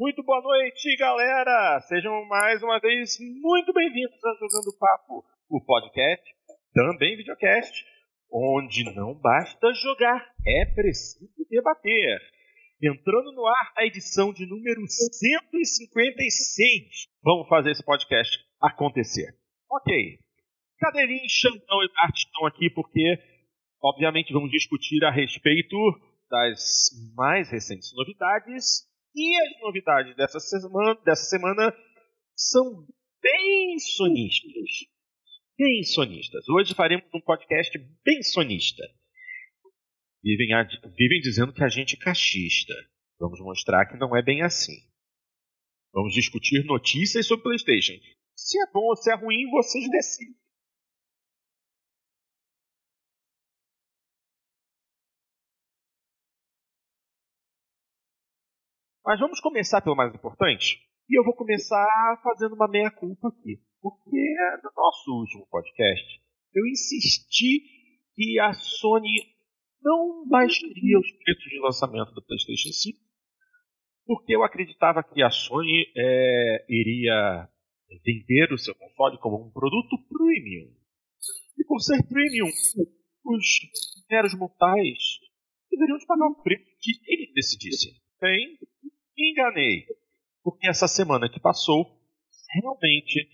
Muito boa noite, galera! Sejam mais uma vez muito bem-vindos a Jogando Papo, o podcast, também videocast, onde não basta jogar, é preciso debater. Entrando no ar a edição de número 156. Vamos fazer esse podcast acontecer. Ok. Cadeirinho, Xandão e Bart estão aqui porque, obviamente, vamos discutir a respeito das mais recentes novidades. E as novidades dessa semana, dessa semana são bem sonistas. Bem sonistas. Hoje faremos um podcast bem sonista. Vivem, vivem dizendo que a gente é cachista. Vamos mostrar que não é bem assim. Vamos discutir notícias sobre PlayStation. Se é bom ou se é ruim, vocês decidem. Mas vamos começar pelo mais importante. E eu vou começar fazendo uma meia-culpa aqui. Porque no nosso último podcast, eu insisti que a Sony não baixaria os preços de lançamento do PlayStation 5. Porque eu acreditava que a Sony é, iria vender o seu console como um produto premium. E por ser premium, os meros mortais deveriam pagar o preço que eles decidissem. Bem, enganei. Porque essa semana que passou, realmente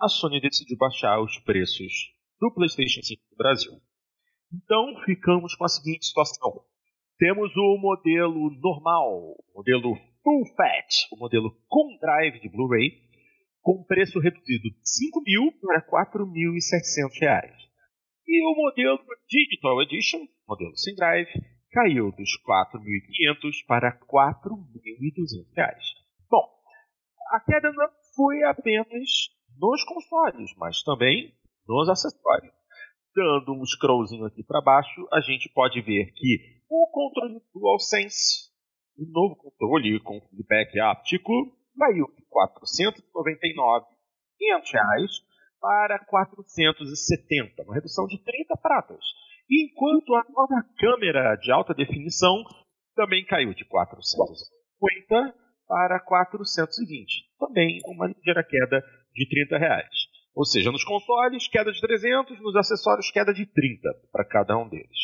a Sony decidiu baixar os preços do PlayStation 5 no Brasil. Então ficamos com a seguinte situação: temos o modelo normal, o modelo Full Fat, o modelo com drive de Blu-ray, com preço reduzido de 5 mil para 4.700 reais. E o modelo Digital Edition, modelo sem drive, caiu dos 4.500 para 4.200 reais. Bom, a queda não foi apenas nos consoles, mas também nos acessórios. Dando um scrollzinho aqui para baixo, a gente pode ver que o controle DualSense, o novo controle com feedback áptico, caiu de 499 500 reais para 470, uma redução de 30 pratas enquanto a nova câmera de alta definição também caiu de 450 para 420, também uma ligeira queda de 30 reais. Ou seja, nos consoles, queda de 300, nos acessórios, queda de 30 para cada um deles.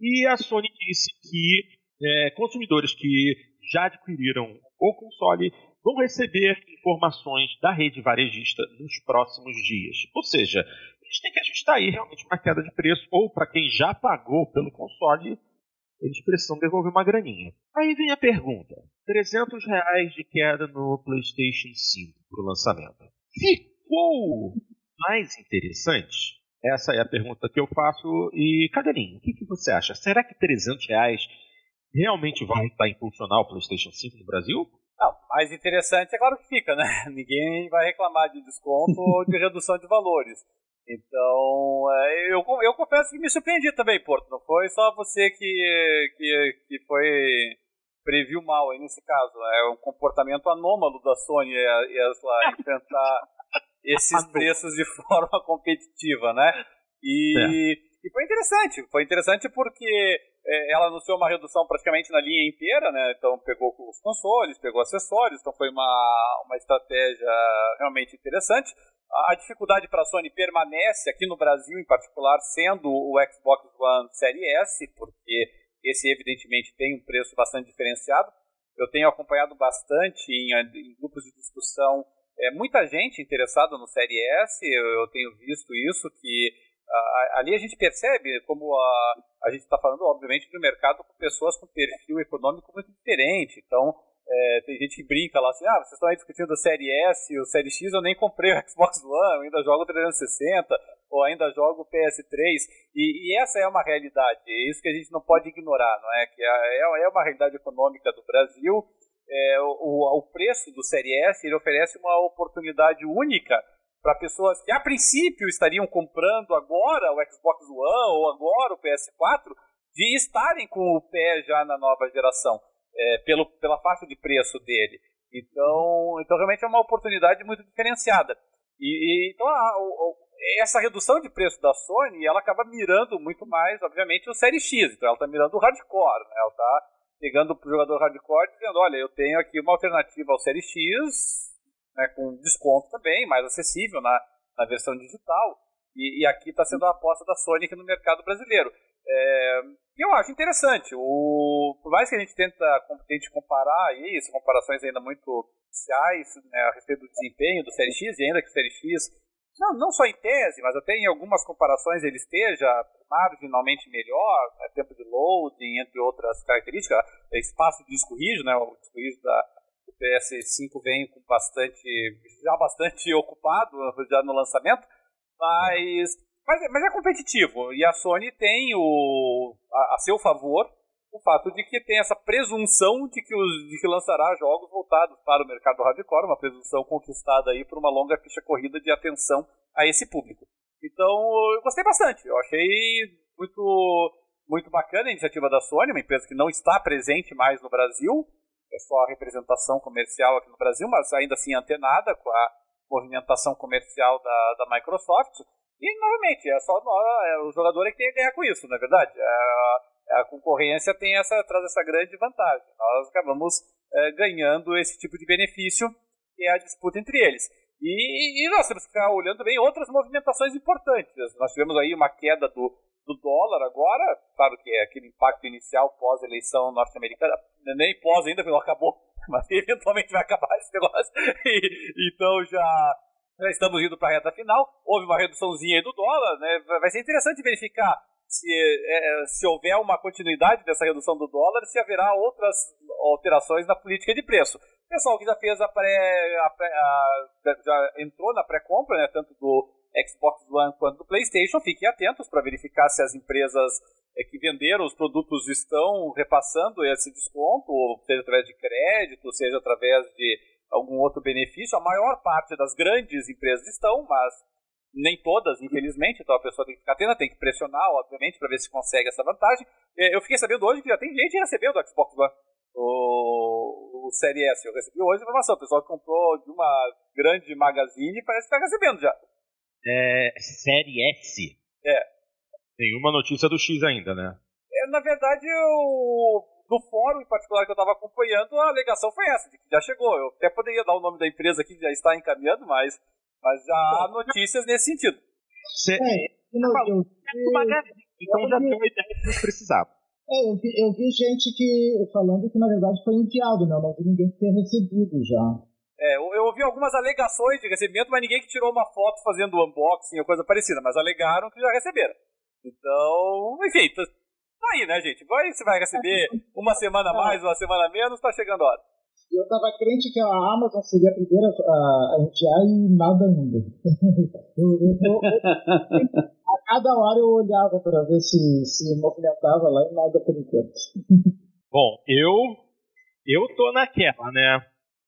E a Sony disse que é, consumidores que já adquiriram o console vão receber informações da rede varejista nos próximos dias. Ou seja, eles têm que ajustar aí realmente uma queda de preço, ou para quem já pagou pelo console, eles precisam devolver uma graninha. Aí vem a pergunta: 300 reais de queda no PlayStation 5 para o lançamento. Ficou mais interessante? Essa é a pergunta que eu faço. E, Cadarinho, o que, que você acha? Será que 300 reais realmente vai estar impulsionar o PlayStation 5 no Brasil? Não, mais interessante é claro que fica, né? Ninguém vai reclamar de desconto ou de redução de valores. Então, é, eu, eu confesso que me surpreendi também, Porto. Não foi só você que, que, que foi previu mal aí nesse caso. É um comportamento anômalo da Sony ela enfrentar esses preços de forma competitiva, né? E, é. e foi interessante. Foi interessante porque é, ela anunciou uma redução praticamente na linha inteira, né? Então pegou os consoles, pegou acessórios, então foi uma, uma estratégia realmente interessante. A dificuldade para a Sony permanece aqui no Brasil, em particular, sendo o Xbox One Série S, porque esse evidentemente tem um preço bastante diferenciado. Eu tenho acompanhado bastante em, em grupos de discussão é, muita gente interessada no Série S, eu, eu tenho visto isso, que a, ali a gente percebe como a, a gente está falando, obviamente, do mercado com pessoas com perfil econômico muito diferente. Então, é, tem gente que brinca lá assim, ah, vocês estão aí discutindo o Série S e o Série X, eu nem comprei o Xbox One, eu ainda jogo 360, ou ainda jogo o PS3, e, e, essa é uma realidade, é isso que a gente não pode ignorar, não é? Que é, é uma realidade econômica do Brasil, é, o, o preço do Série S ele oferece uma oportunidade única para pessoas que a princípio estariam comprando agora o Xbox One ou agora o PS4 de estarem com o pé já na nova geração é, pelo, pela faixa de preço dele. Então, então realmente é uma oportunidade muito diferenciada. E, e então a, essa redução de preço da Sony, ela acaba mirando muito mais, obviamente, o Série X. Então ela está mirando o hardcore, né? ela está pegando o jogador hardcore dizendo, olha, eu tenho aqui uma alternativa ao Série X, né, com desconto também, mais acessível na, na versão digital. E, e aqui está sendo a aposta da Sony aqui no mercado brasileiro. É, eu acho interessante. O, por mais que a gente tenta, tente comparar isso, comparações ainda muito oficiais né, a respeito do desempenho do Série X, e ainda que o Série X, não, não só em tese, mas até em algumas comparações ele esteja marginalmente melhor, né, tempo de loading, entre outras características, é espaço de disco rígido, né, o disco rígido da, do PS5 vem com bastante, já bastante ocupado já no lançamento, mas, mas, mas é competitivo. E a Sony tem o, a, a, seu favor o fato de que tem essa presunção de que, os, de que lançará jogos voltados para o mercado hardcore, uma presunção conquistada aí por uma longa ficha corrida de atenção a esse público. Então, eu gostei bastante. Eu achei muito, muito bacana a iniciativa da Sony, uma empresa que não está presente mais no Brasil, é só a representação comercial aqui no Brasil, mas ainda assim antenada com a movimentação comercial da, da Microsoft. E, novamente, é só é, o jogador é que tem a ganhar com isso, na é verdade. É, a concorrência tem essa, traz essa grande vantagem. Nós acabamos é, ganhando esse tipo de benefício, que é a disputa entre eles. E, e, nós temos que ficar olhando também outras movimentações importantes. Nós tivemos aí uma queda do, do dólar agora, claro que é aquele impacto inicial pós-eleição norte-americana, nem pós ainda, porque não acabou mas eventualmente vai acabar esse negócio. E, então já, já estamos indo para a reta final. Houve uma reduçãozinha do dólar, né? Vai ser interessante verificar se, é, se houver uma continuidade dessa redução do dólar, se haverá outras alterações na política de preço. O pessoal que já fez a pré, a pré a, já entrou na pré-compra, né, tanto do Xbox One quanto do PlayStation, fiquem atentos para verificar se as empresas é, que venderam os produtos estão repassando esse desconto, seja através de crédito, seja através de algum outro benefício. A maior parte das grandes empresas estão, mas nem todas, infelizmente, então a pessoa tem que ficar atenta, tem que pressionar, obviamente, para ver se consegue essa vantagem. É, eu fiquei sabendo hoje que já tem gente recebendo o Xbox One, o, o Série S. Eu recebi hoje a informação, o pessoal comprou de uma grande magazine parece que está recebendo já. É, série S? É. Nenhuma notícia do X ainda, né? É, na verdade, eu, no fórum em particular que eu estava acompanhando, a alegação foi essa, de que já chegou. Eu até poderia dar o nome da empresa aqui que já está encaminhando, mas, mas já há notícias nesse sentido. Cê, é, não, tá eu, então já deu uma ideia que não precisava. É, eu vi, eu vi gente que falando que na verdade foi enviado, né? Não vi ninguém que tenha recebido já. É, eu, eu ouvi algumas alegações de recebimento, mas ninguém que tirou uma foto fazendo unboxing ou coisa parecida, mas alegaram que já receberam. Então, enfim, tá, tá aí, né, gente? Vai, você vai receber uma semana mais, uma semana menos, tá chegando a hora. Eu tava crente que a Amazon seria a primeira a, enviar e nada ainda. eu, eu, eu, a cada hora eu olhava para ver se, se movimentava lá e nada por enquanto. Bom, eu eu tô naquela, né?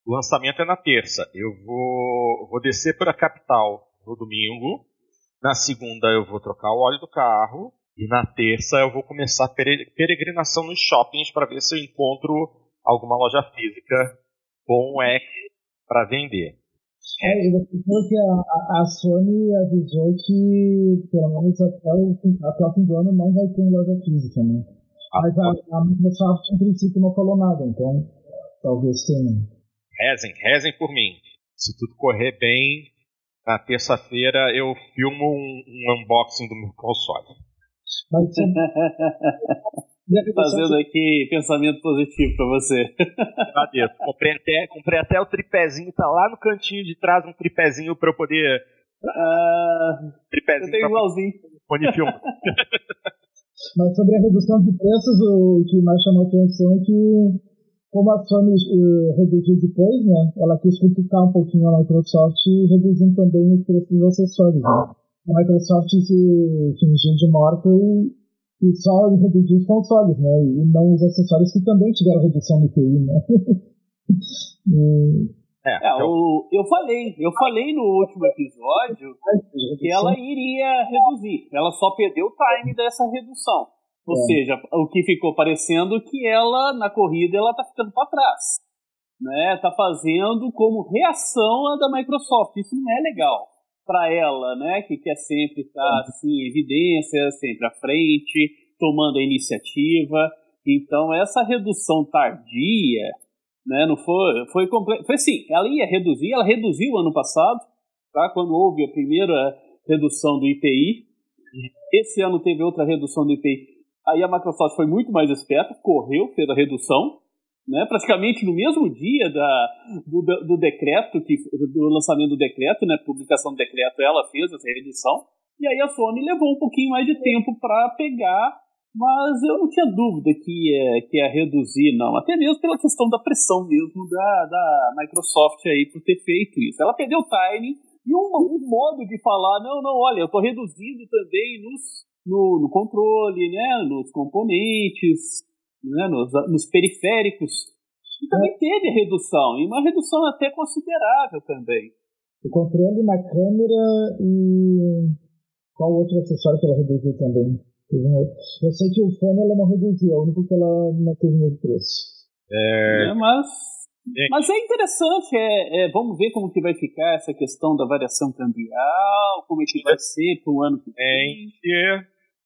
O lançamento é na terça. Eu vou, vou descer para a capital no domingo. Na segunda eu vou trocar o óleo do carro. E na terça eu vou começar a peregrinação nos shoppings para ver se eu encontro alguma loja física com um X para vender. É, e você falou que a, a, Sony avisou que pelo menos até o, até o fim do ano não vai ter loja física, né? Ah, Mas a, a Microsoft em princípio não falou nada, então talvez tenha rezem, rezem por mim. Se tudo correr bem, na terça-feira eu filmo um, um, unboxing do meu console. Fazendo aqui pensamento positivo pra você. Comprei até, comprei até o tripézinho, tá lá no cantinho de trás um tripézinho pra eu poder. Ah, tripézinho. Eu tenho igualzinho. Pode filme. Mas sobre a redução de preços, o que mais chamou atenção é que como a Sony eh, reduziu depois, né, ela quis criticar um pouquinho a Microsoft reduzindo também os preços dos acessórios. Né? A Microsoft se fingiu de morta e, e só reduziu os consoles, né, e não os acessórios que também tiveram redução no TI, né. e, é, é então... eu, eu falei, eu falei no último episódio que ela iria reduzir. Ela só perdeu o time dessa redução. Ou é. seja, o que ficou parecendo que ela, na corrida, ela tá ficando para trás. Né? Tá fazendo como reação a da Microsoft. Isso não é legal para ela, né? Que quer sempre estar tá, assim, em evidência, sempre à frente, tomando a iniciativa. Então essa redução tardia, né, não foi, foi completo, foi assim, ela ia reduzir, ela reduziu ano passado, tá? Quando houve a primeira redução do IPI. Esse ano teve outra redução do IPI. Aí a Microsoft foi muito mais esperta, correu, fez a redução, né, praticamente no mesmo dia da, do, do, decreto, que, do lançamento do decreto, né, publicação do decreto, ela fez essa redução. E aí a Sony levou um pouquinho mais de tempo para pegar, mas eu não tinha dúvida que ia, que ia reduzir, não. Até mesmo pela questão da pressão mesmo da, da Microsoft aí por ter feito isso. Ela perdeu o timing e um, um modo de falar, não, não, olha, eu estou reduzindo também nos, no, no controle, né, nos componentes, né, nos, nos periféricos. E também teve redução, e uma redução até considerável também. O controle na câmera e qual outro acessório que ela reduziu também? Eu sei que o fone ela não reduziu, o único que ela não teve no preço. É... é mas, é. mas é interessante, é, é, vamos ver como que vai ficar essa questão da variação cambial, como é que vai ser para o ano que vem.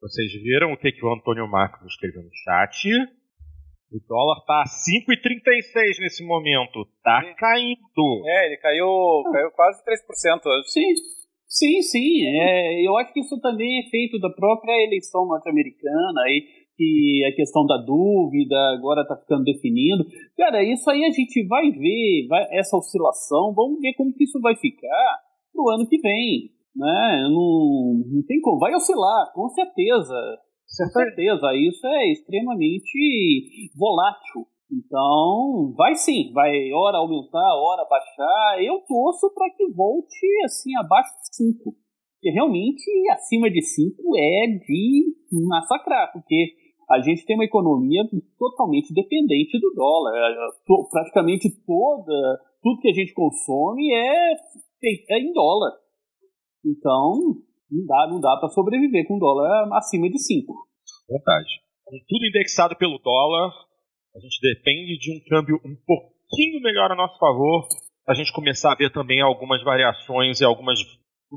Vocês viram o que, que o Antônio Marcos escreveu no chat? O dólar tá a 5,36 nesse momento. Tá é. caindo. É, ele caiu, caiu quase 3% hoje. Sim, sim, sim. É, eu acho que isso também é feito da própria eleição norte-americana, aí, que a questão da dúvida agora tá ficando definindo. Cara, isso aí a gente vai ver, vai, essa oscilação, vamos ver como que isso vai ficar pro ano que vem. Né? Não, não tem como. Vai oscilar, com certeza. Com certeza, isso é extremamente volátil. Então, vai sim, vai hora aumentar, hora baixar. Eu torço para que volte assim abaixo de 5. Porque realmente acima de 5 é de massacrar, porque a gente tem uma economia totalmente dependente do dólar. É, praticamente toda, tudo que a gente consome é, é em dólar. Então, não dá, não dá para sobreviver com dólar acima de 5. Verdade. Com tudo indexado pelo dólar, a gente depende de um câmbio um pouquinho melhor a nosso favor, a gente começar a ver também algumas variações e algumas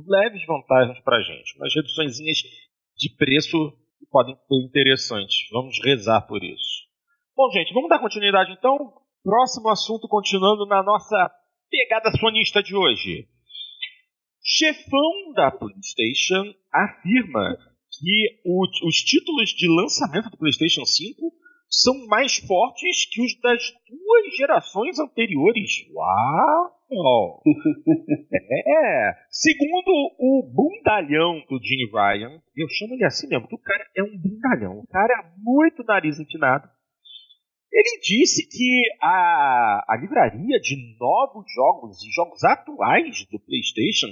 leves vantagens para a gente. Umas reduções de preço que podem ser interessantes. Vamos rezar por isso. Bom, gente, vamos dar continuidade então. Próximo assunto, continuando na nossa pegada sonista de hoje. Chefão da PlayStation afirma que o, os títulos de lançamento do PlayStation 5 são mais fortes que os das duas gerações anteriores. Uau! é. Segundo o bundalhão do Jim Ryan, eu chamo ele assim mesmo, porque o cara é um bundalhão, o cara é muito nariz empinado. Ele disse que a, a livraria de novos jogos e jogos atuais do PlayStation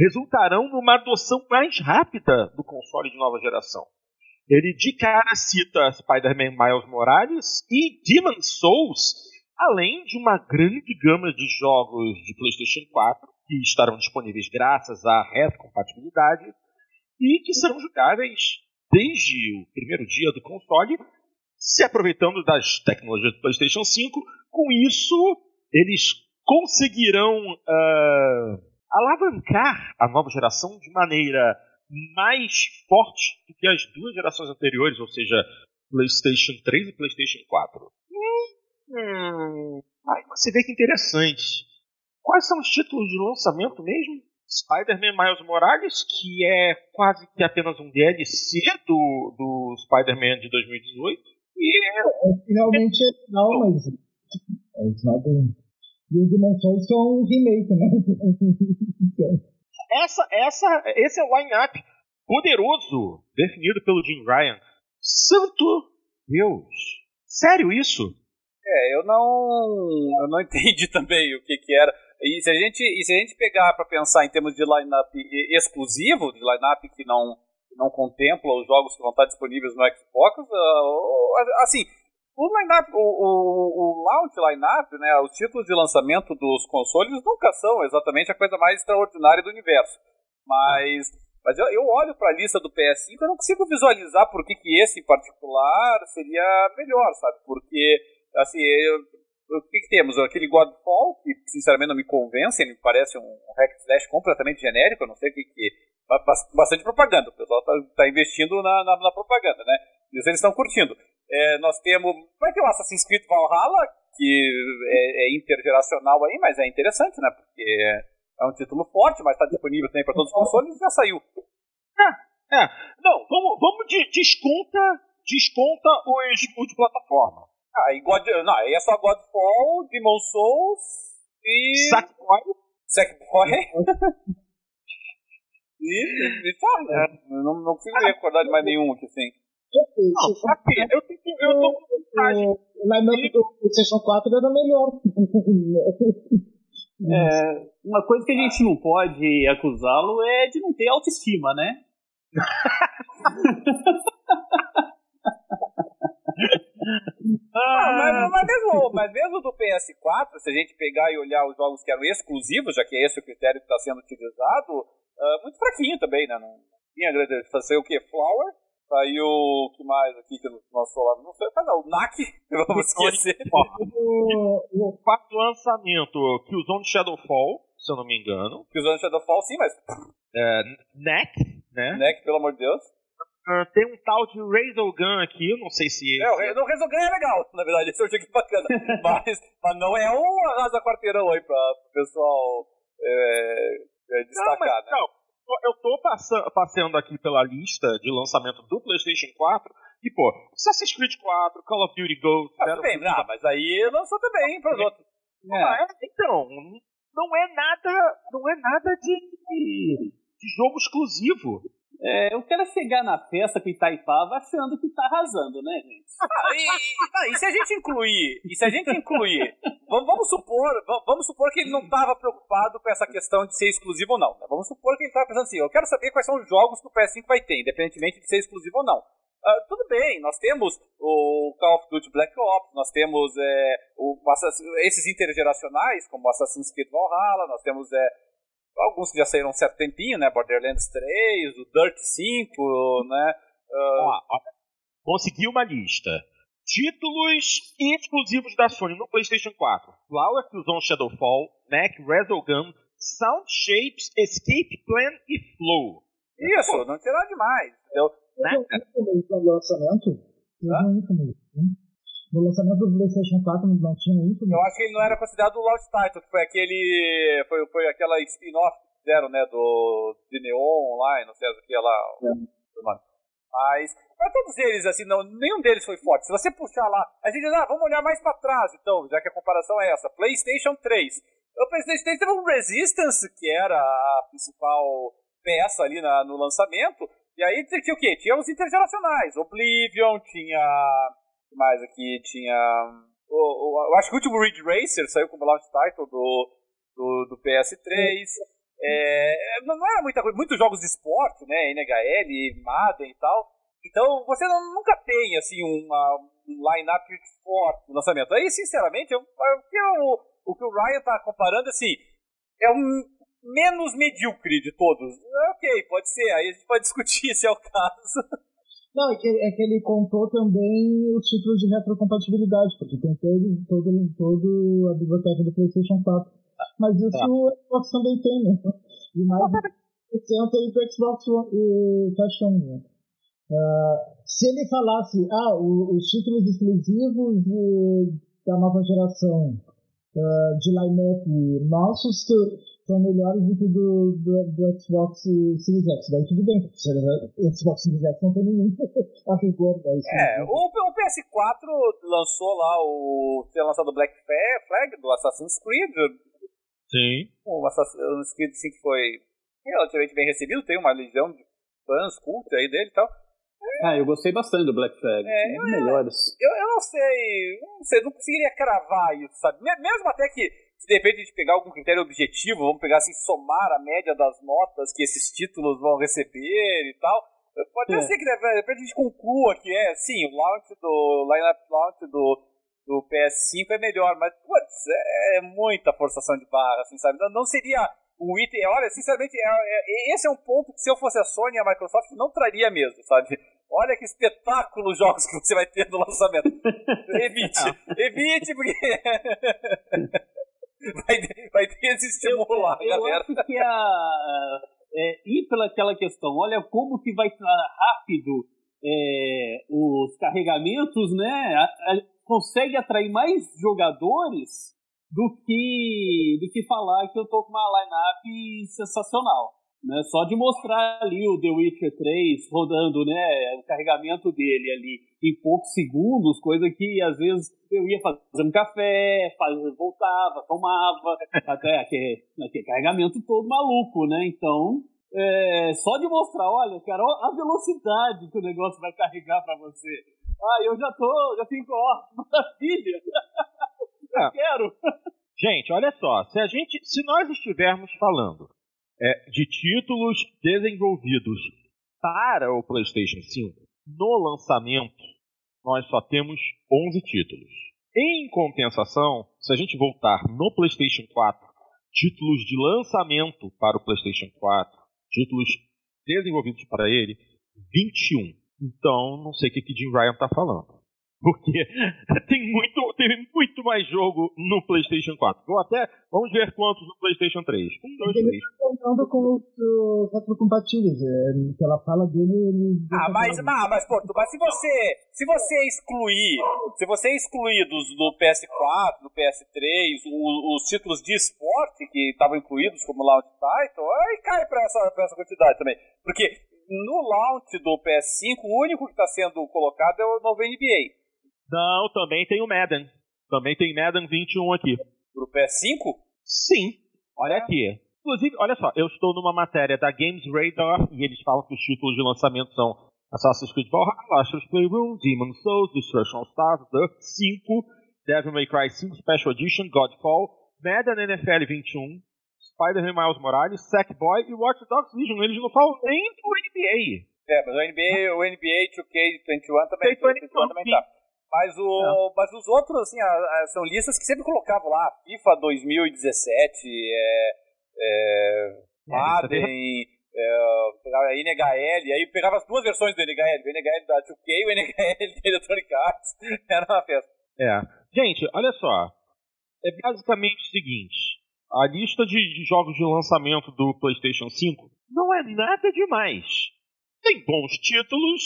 resultarão numa adoção mais rápida do console de nova geração. Ele de cara cita Spider-Man Miles Morales e Demon's Souls, além de uma grande gama de jogos de PlayStation 4 que estarão disponíveis graças à retrocompatibilidade e que serão jogáveis desde o primeiro dia do console, se aproveitando das tecnologias do PlayStation 5. Com isso, eles conseguirão uh, alavancar a nova geração de maneira mais forte do que as duas gerações anteriores, ou seja, PlayStation 3 e PlayStation 4. Hum, hum. Aí você vê que interessante. Quais são os títulos de lançamento mesmo? Spider-Man Miles Morales, que é quase que apenas um DLC do, do Spider-Man de 2018. E é, é finalmente é não, mas é nada e o Demon Souls é um remake, né? essa, essa, esse é o line-up poderoso definido pelo Jim Ryan. Santo Deus! Sério isso? É, eu não, eu não entendi também o que, que era. E se a gente, e se a gente pegar para pensar em termos de line-up exclusivo, de line-up que não, não contempla os jogos que vão estar disponíveis no Xbox, ah, assim, o line-up, o, o, o launch line-up, né, os títulos de lançamento dos consoles nunca são exatamente a coisa mais extraordinária do universo. Mas, mas eu, eu olho para a lista do PS5 e não consigo visualizar por que, que esse em particular seria melhor, sabe? Porque, assim, eu, o que, que, temos? Aquele Godfall, que sinceramente não me convence, ele me parece um hack slash completamente genérico, eu não sei o que que... Bastante propaganda, o pessoal está tá investindo na, na, na propaganda, né? Isso eles estão curtindo. É, nós temos. Vai ter o Assassin's Creed Valhalla, que é, é, intergeracional aí, mas é interessante, né? Porque é um título forte, mas está disponível também para todos os consoles e já saiu. É, é. Não, vamos, vamos de, desconta, desconta os, os de plataforma. Ah, e God, não, aí é só Godfall, Demon Souls e. Sackboy. Sackboy. e, e tá, né? Não, não consigo recordar de mais nenhum aqui, assim. Não, eu, tenho, eu tô com vontade. O line do PlayStation 4 era melhor. É, uma coisa que a gente não pode acusá-lo é de não ter autoestima, né? Ah, mas, mas, mesmo, mas mesmo do PS4, se a gente pegar e olhar os jogos que eram exclusivos, já que é esse o critério que está sendo utilizado, uh, muito fraquinho também, né? Não tinha grande. Fazer o que? Flower? Saiu o que mais aqui que nós falamos? Não sei, mas não, o NAC, vamos esquecer. O quarto lançamento, Killzone Shadowfall, se eu não me engano. Killzone Shadowfall, sim, mas. É, NEC, né? NEC, pelo amor de Deus. Uh, tem um tal de Razorgun aqui, eu não sei se esse... É, o Razorgun é legal, na verdade, esse é um jogo bacana. mas, mas não é um arrasa quarteirão aí pra, o pessoal é, é, destacar, não, mas, né? Não, eu tô passando, passeando aqui pela lista de lançamento do PlayStation 4 e, pô, Assassin's Creed 4, Call of Duty Ghost. Ah, bem, ah, mas aí lançou também para os outros. É. É, então, não é nada, não é nada de, de jogo exclusivo. É, eu quero chegar na festa com Itaipava achando que tá arrasando, né, gente? Ah, e, e, e, se a gente incluir, e se a gente incluir, vamos, vamos supor, vamos supor que ele não estava preocupado com essa questão de ser exclusivo ou não. Né? Vamos supor que ele estava pensando assim, eu quero saber quais são os jogos que o PS5 vai ter, independentemente de ser exclusivo ou não. Uh, tudo bem, nós temos o Call of Duty Black Ops, nós temos é, o, esses intergeracionais, como Assassin's Creed Valhalla, nós temos é, alguns que já saíram um certo tempinho, né? Borderlands 3, o Dirt 5, né? Uh... consegui uma lista. Títulos exclusivos da Sony no PlayStation 4: Flower, Killzone Shadowfall, Mac, Resogun, Sound Shapes, Escape Plan e Flow. Isso, Pô. não tem nada demais. Entendeu? Né? No lançamento, no lançamento do PlayStation 4 não tinha isso? Eu acho que ele não era considerado o Lost Title, que foi aquele. Foi, foi aquela spin-off que fizeram, né? Do. De Neon Online, não sei o que lá. É. Mas. Mas todos eles, assim, não, nenhum deles foi forte. Se você puxar lá, a gente diz, ah, vamos olhar mais pra trás, então, já que a comparação é essa. PlayStation 3. O PlayStation 3 teve um Resistance, que era a principal peça ali na, no lançamento. E aí tinha o quê? Tinha os intergeracionais. Oblivion, tinha que mais aqui? Tinha. O, o, eu acho que o último Ridge Racer saiu como launch title do, do, do PS3. É, não era muita coisa, muitos jogos de esporte, né? NHL, Madden e tal. Então você não, nunca tem assim uma, um line-up forte no lançamento. Aí, sinceramente, eu, eu, o, o que o Ryan tá comparando assim, é um menos medíocre de todos. Ok, pode ser, aí a gente pode discutir se é o caso. Não, é que, é que ele contou também os títulos de retrocompatibilidade, porque tem todo, todo, todo a biblioteca do PlayStation 4. Mas isso tá. o Xbox também tem, né? E mais de 60 aí pro Xbox e Fashion. Né? Uh, se ele falasse, ah, o, os títulos exclusivos de, da nova geração uh, de line-up nossos são melhores do que do, do, do, Xbox Series X. Daí tudo bem, porque o Xbox Series X não tem nenhum a rigor. Daí, é, o, o, PS4 lançou lá o. tinha lançado o Black Flag do Assassin's Creed. Sim. O Assassin's Creed sim, que foi relativamente bem recebido, tem uma legião de fãs, culto aí dele e tal. Ah, eu gostei bastante do Black Flag. É, um dos melhores. Eu, eu não sei, não sei, não conseguiria cravar isso, sabe? Mesmo até que se de repente a gente pegar algum critério objetivo, vamos pegar assim, somar a média das notas que esses títulos vão receber e tal. Pode é. ser que de repente a gente conclua que é, sim, o launch do line-up launch do, do PS5 é melhor, mas putz, é muita forçação de barra, assim, sabe? Não, não seria um item. Olha, sinceramente, é, é, esse é um ponto que se eu fosse a Sony e a Microsoft não traria mesmo, sabe? Olha que espetáculo jogos que você vai ter no lançamento. evite, evite, porque. vai, vai desestimular eu, eu galera. acho que a, é, ir pela aquela questão, olha como que vai rápido é, os carregamentos, né, a, a, consegue atrair mais jogadores do que do que falar que eu tô com uma lineup sensacional. Né? Só de mostrar ali o The Witcher 3 rodando né, o carregamento dele ali em poucos segundos, coisa que às vezes eu ia fazer um café, faz, voltava, tomava, até aquele, aquele carregamento todo maluco, né? Então, é, só de mostrar, olha, cara, a velocidade que o negócio vai carregar para você. Ah, eu já tô, já fico, ó, maravilha. eu é. quero. Gente, olha só, se a gente, se nós estivermos falando é, de títulos desenvolvidos para o PlayStation 5, no lançamento nós só temos 11 títulos. Em compensação, se a gente voltar no PlayStation 4, títulos de lançamento para o PlayStation 4, títulos desenvolvidos para ele, 21. Então, não sei o que, que Jim Ryan está falando. Porque tem muito, tem muito mais jogo no PlayStation 4. Ou até, vamos ver quantos no PlayStation 3. Um, dois, ele três. Tá contando com os retrocompatíveis. É, pela fala dele, ele. Ah, mas, mas, mas, pô, mas se você, se você excluir, se você excluir dos, do PS4, do PS3, o, os títulos de esporte que estavam incluídos como Launch Title, aí cai pra essa, pra essa quantidade também. Porque no launch do PS5, o único que está sendo colocado é o novo NBA. Não, também tem o Madden. Também tem Madden 21 aqui. Pro PS5? Sim. Olha aqui. Inclusive, olha só, eu estou numa matéria da Games Radar e eles falam que os títulos de lançamento são Assassin's Creed Valhalla, Astro's Playroom, Demon's Souls, Destruction Stars, The 5, Devil May Cry 5 Special Edition, Godfall, Madden NFL 21, Spider-Man Miles Morales, Sackboy e Watch Dogs Legion. Eles não falam nem do NBA. É, mas o NBA, o NBA 2K21 também, 21 também tá. Mas, o, mas os outros, assim, a, a, são listas que sempre colocavam lá. FIFA 2017, é, é, Madden, é, NHL, aí pegava as duas versões do NHL, o NHL da 2K e o NHL da Electronic Arts. Era uma festa. É. Gente, olha só. É basicamente o seguinte. A lista de, de jogos de lançamento do PlayStation 5 não é nada demais. Tem bons títulos,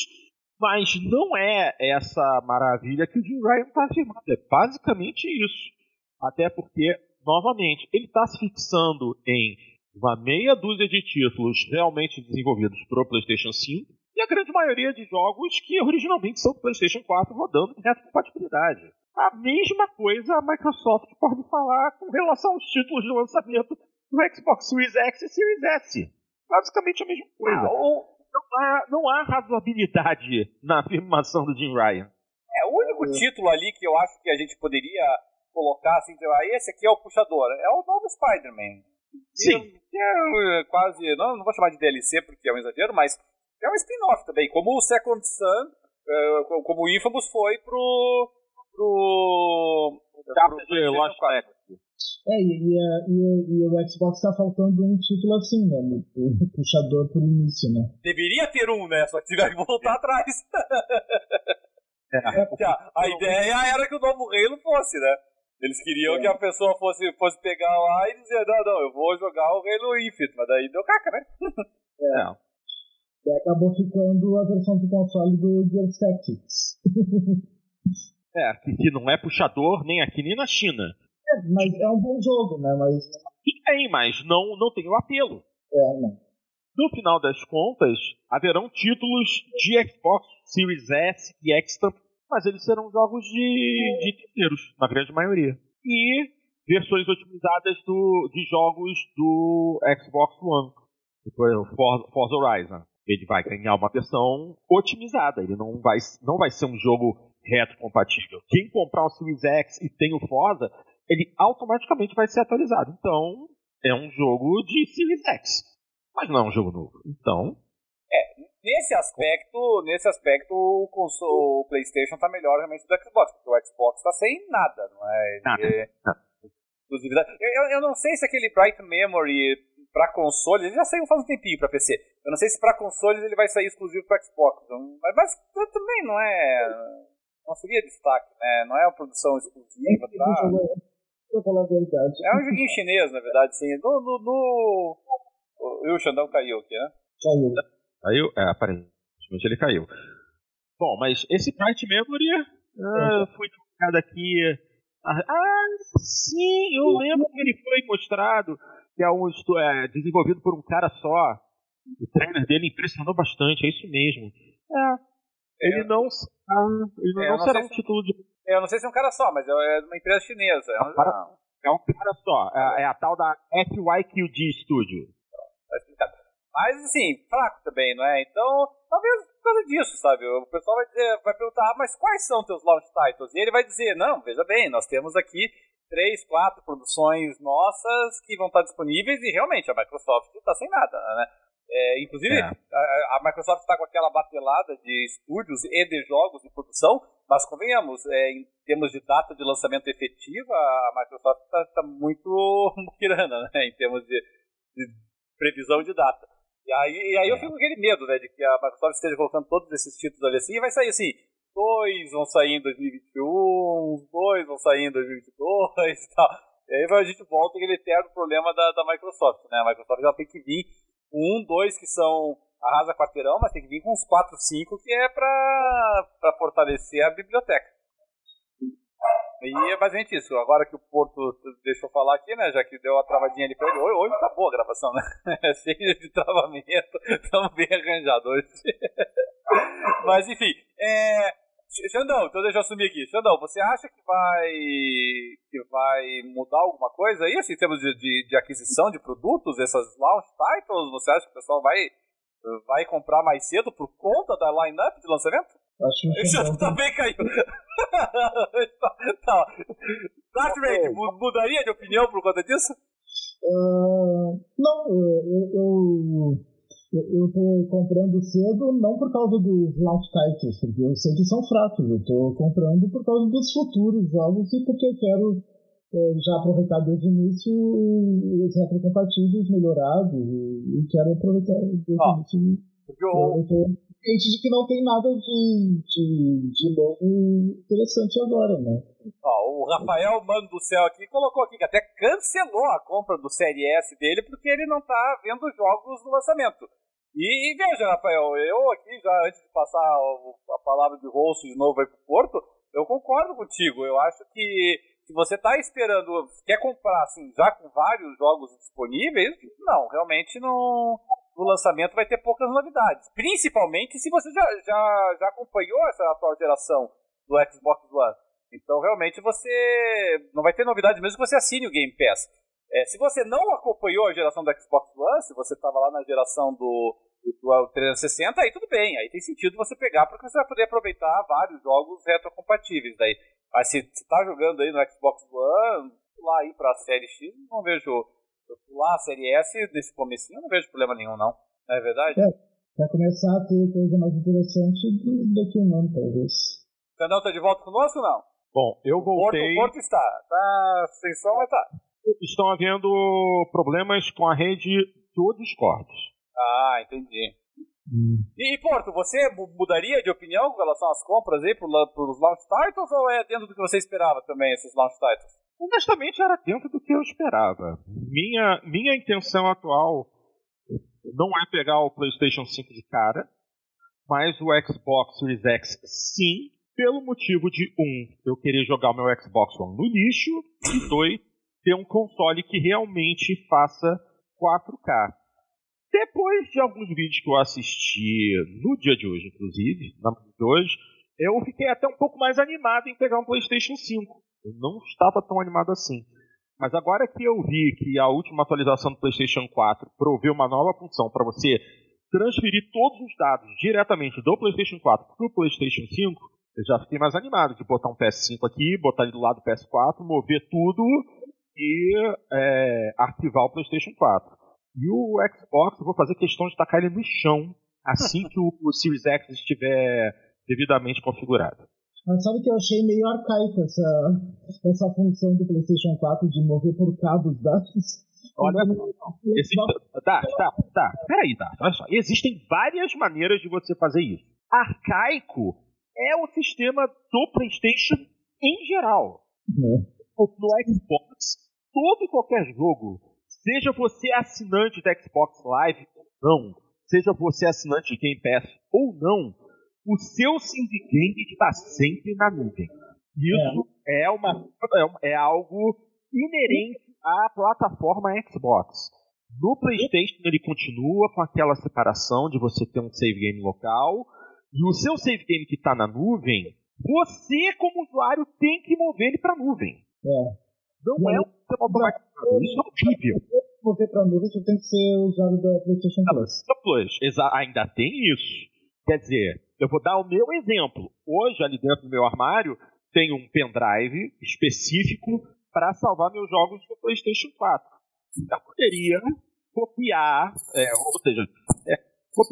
mas não é essa maravilha que o Jim Ryan está afirmando. É basicamente isso. Até porque, novamente, ele está se fixando em uma meia dúzia de títulos realmente desenvolvidos para o PlayStation 5 e a grande maioria de jogos que originalmente são do PlayStation 4 rodando em retrocompatibilidade. A mesma coisa a Microsoft pode falar com relação aos títulos de lançamento do Xbox Series X e Series S. Basicamente a mesma coisa. Ah, ou não há, não há razoabilidade na afirmação do Jim Ryan. É, o único é. título ali que eu acho que a gente poderia colocar assim, ah, esse aqui é o puxador, é o novo Spider-Man. Sim. É, é quase, não, não vou chamar de DLC porque é um exagero, mas é um spin-off também, como o Second Sun, é, como o Infamous foi pro. pro. pro, pro, pro Lost é, e, e, e, e, o Xbox tá faltando um título assim, né? O puxador por início, né? Deveria ter um, né? Só que tiver que voltar atrás. É. a ideia era que o novo Halo fosse, né? Eles queriam é. que a pessoa fosse, fosse pegar lá e dizer, não, não, eu vou jogar o Halo Infinite, mas daí deu caca, né? É. E acabou ficando a versão de console do Gears Tactics. é, que não é puxador nem aqui nem na China. É, mas é um bom jogo, né? Mas... Tem, mas não, não tem o apelo. É, não. No final das contas, haverão títulos de Xbox Series S e X, mas eles serão jogos de, de terceiros, na grande maioria. E versões otimizadas do, de jogos do Xbox One, tipo o Forza Horizon. Ele vai ganhar uma versão otimizada, ele não vai, não vai ser um jogo retrocompatível. Quem comprar o Series X e tem o Forza ele automaticamente vai ser atualizado. Então, é um jogo de Series X, mas não é um jogo novo. Então, é, nesse aspecto, nesse aspecto o, console, o PlayStation está melhor realmente do Xbox, porque o Xbox está sem nada, não é? Nada. exclusividade. Eu, eu não sei se aquele Bright Memory para consoles, ele já saiu faz um tempinho para PC. Eu não sei se para consoles ele vai sair exclusivo para Xbox, então, mas, mas também não é não seria destaque, né? Não é uma produção exclusiva, tá? Pra falar a verdade. É um joguinho chinês, na verdade, sim. No. no, no... O, o Xandão caiu aqui, né? Caiu. Caiu? É, aparentemente ele caiu. Bom, mas esse Bright Memory, ah, fui trocado aqui. Ah, ah, sim, eu lembro que ele foi mostrado, que é um é, desenvolvido por um cara só. O trainer dele impressionou bastante, é isso mesmo. É, ele é. não, ele é, não, não será um título de. Eu não sei se é um cara só, mas é uma empresa chinesa. É, um, é um cara só. É, é, a tal da FYQD Studio. Mas, assim, fraco também, não é? Então, talvez por causa disso, sabe? O pessoal vai, dizer, vai perguntar, ah, mas quais são teus launch titles? E ele vai dizer, não, veja bem, nós temos aqui três, quatro produções nossas que vão estar disponíveis e realmente a Microsoft está sem nada, né? É, inclusive, é. a, a, Microsoft está com aquela batelada de estúdios e de jogos de produção, mas convenhamos, é, em termos de data de lançamento efetiva, a Microsoft está tá muito muquirana, né? Em termos de, de previsão de data. E aí, e aí eu é. fico com aquele medo, né, de que a Microsoft esteja colocando todos esses títulos ali assim, e vai sair assim, dois vão sair em 2021, dois vão sair em 2022 e tal. E aí a gente volta aquele eterno problema da, da Microsoft, né, a Microsoft já tem que vir um, dois que são arrasa quarteirão, mas tem que vir com uns quatro, cinco que é para fortalecer a biblioteca. E é basicamente isso. Agora que o Porto deixou falar aqui, né? Já que deu a travadinha ali pra ele. Hoje tá boa a gravação, né? Cheio de travamento. Estamos bem arranjados hoje. Mas enfim. É... Xandão, então deixa eu assumir aqui. Xandão, você acha que vai que vai mudar alguma coisa aí, assim, em termos de, de, de aquisição de produtos, essas launch titles? Você acha que o pessoal vai, vai comprar mais cedo por conta da line-up de lançamento? Acho que Esse também caiu. tá. Dartmate, mudaria de opinião por conta disso? Uh, não, eu, eu, eu tô comprando cedo não por causa dos launch titles, porque eu sei que são fracos. Eu tô comprando por causa dos futuros jogos e porque eu quero é, já aproveitar desde o início os retrocompatíveis melhorados e, e quero aproveitar desde o início. Porque o, eu de que não tem nada de, de, de novo interessante agora, né? Ó, o Rafael, mano do céu aqui, colocou aqui que até cancelou a compra do Série S dele porque ele não tá vendo jogos no lançamento. E, e veja, Rafael, eu aqui, já antes de passar a, a palavra de rosto de novo aí pro Porto, eu concordo contigo. Eu acho que se você tá esperando, quer comprar assim, já com vários jogos disponíveis, não, realmente não, no lançamento vai ter poucas novidades. Principalmente se você já, já, já acompanhou essa atual geração do Xbox One. Então, realmente, você não vai ter novidade mesmo que você assine o Game Pass. É, se você não acompanhou a geração do Xbox One, se você estava lá na geração do, do 360, aí tudo bem, aí tem sentido você pegar, porque você vai poder aproveitar vários jogos retrocompatíveis daí. Mas se você está jogando aí no Xbox One, lá aí para a série X, não vejo pular a série S nesse comecinho, eu não vejo problema nenhum, não. Não é verdade? É, vai começar a ter coisa mais interessante daqui a um ano, talvez. Fernão tá de volta conosco ou não? Bom, eu voltei. O Porto, Porto está. Tá sem som, mas tá. Estão havendo problemas com a rede do Discord. Ah, entendi. Hum. E, Porto, você mudaria de opinião com relação às compras aí para os launch titles ou é dentro do que você esperava também, esses launch titles? honestamente era dentro do que eu esperava. Minha, minha intenção atual não é pegar o PlayStation 5 de cara, mas o Xbox Series X sim, pelo motivo de um, eu querer jogar o meu Xbox One no lixo, e dois, ter um console que realmente faça 4K. Depois de alguns vídeos que eu assisti no dia de hoje, inclusive, na de hoje, eu fiquei até um pouco mais animado em pegar um PlayStation 5. Eu não estava tão animado assim. Mas agora que eu vi que a última atualização do PlayStation 4 proveu uma nova função para você transferir todos os dados diretamente do PlayStation 4 para o PlayStation 5, eu já fiquei mais animado de botar um PS5 aqui, botar ele do lado do PS4, mover tudo e é, arquivar o PlayStation 4. E o Xbox, eu vou fazer questão de tacar ele no chão assim que o, o Series X estiver devidamente configurado. Mas sabe que eu achei meio arcaico essa, essa função do PlayStation 4 de mover por cabos dados. Olha, esse, tá, tá, tá. Peraí, tá. Olha só. Existem várias maneiras de você fazer isso. Arcaico é o sistema do PlayStation em geral. Uhum. No Xbox, todo e qualquer jogo, seja você assinante da Xbox Live ou não, seja você assinante de Game Pass ou não, o seu Syndicate está sempre na nuvem. Isso é, é uma, é, algo inerente à plataforma Xbox. No PlayStation ele continua com aquela separação de você ter um save game local e o seu save game que está na nuvem, você como usuário tem que mover ele para a nuvem. É. Não, é um automatizado. Isso é horrível. Mover para nuvem só tem que ser usuário da PlayStation Plus. Plus. Ainda tem isso. Quer dizer, eu vou dar o meu exemplo. Hoje, ali dentro do meu armário, tem um pendrive específico para salvar meus jogos do PlayStation 4. Eu poderia copiar, é, ou seja, é,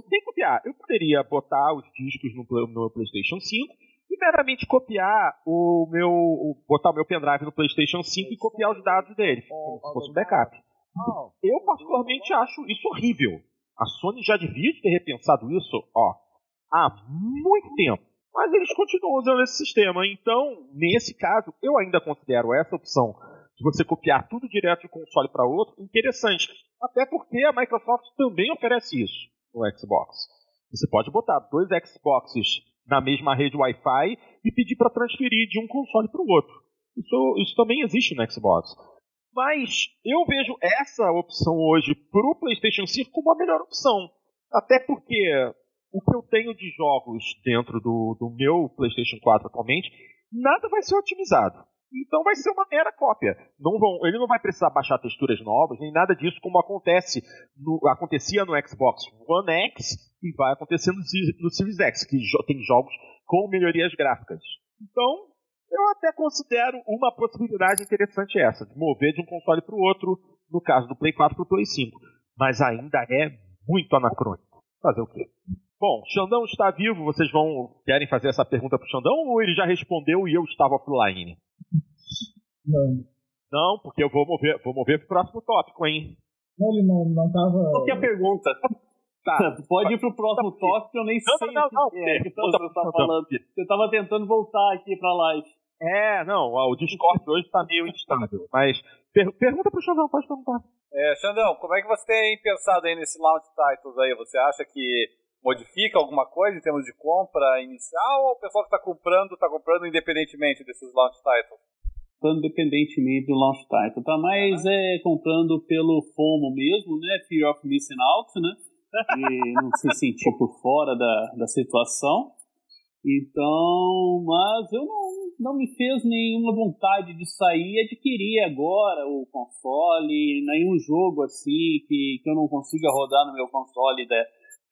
sem copiar, eu poderia botar os discos no, no PlayStation 5 e meramente copiar o meu, o, botar o meu pendrive no PlayStation 5 e copiar os dados dele, como se fosse um backup. Eu particularmente acho isso horrível. A Sony já devia ter repensado isso, ó, há muito tempo. Mas eles continuam usando esse sistema. Então, nesse caso, eu ainda considero essa opção de você copiar tudo direto de um console para outro interessante. Até porque a Microsoft também oferece isso no Xbox. Você pode botar dois Xboxes na mesma rede Wi-Fi e pedir para transferir de um console para o outro. Isso, isso também existe no Xbox. Mas eu vejo essa opção hoje para o PlayStation 5 como a melhor opção. Até porque o que eu tenho de jogos dentro do, do meu PlayStation 4 atualmente, nada vai ser otimizado. Então vai ser uma mera cópia. Não vão, ele não vai precisar baixar texturas novas, nem nada disso, como acontece no, acontecia no Xbox One X e vai acontecer no, no Series X, que jo, tem jogos com melhorias gráficas. Então, eu até considero uma possibilidade interessante essa, de mover de um console para o outro, no caso do Play 4 para o Play 5. Mas ainda é muito anacrônico. Fazer o quê? Bom, Xandão está vivo, vocês vão querem fazer essa pergunta para o Xandão ou ele já respondeu e eu estava offline? Não. Não, porque eu vou mover, vou mover pro próximo tópico, hein? Não, ele não, não tava. Qual que é a pergunta? Tá. Pode ir pro próximo tópico, eu nem não, sei não, não, o que é que você tá falando. Eu tava tentando voltar aqui pra live. É, não, o Discord hoje tá meio instável. Mas per pergunta pro Xandão, pode perguntar. É, Xandão, como é que você tem pensado aí nesse launch titles aí? Você acha que modifica alguma coisa em termos de compra inicial ou o pessoal que está comprando está comprando independentemente desses launch titles? Comprando independentemente do launch title, tá mais é, comprando pelo FOMO mesmo, né? Fear of Missing Out, né? E não se sentir por fora da, da situação. Então, mas eu não, não me fez nenhuma vontade de sair e adquirir agora o console, nenhum jogo assim que, que eu não consiga rodar no meu console da,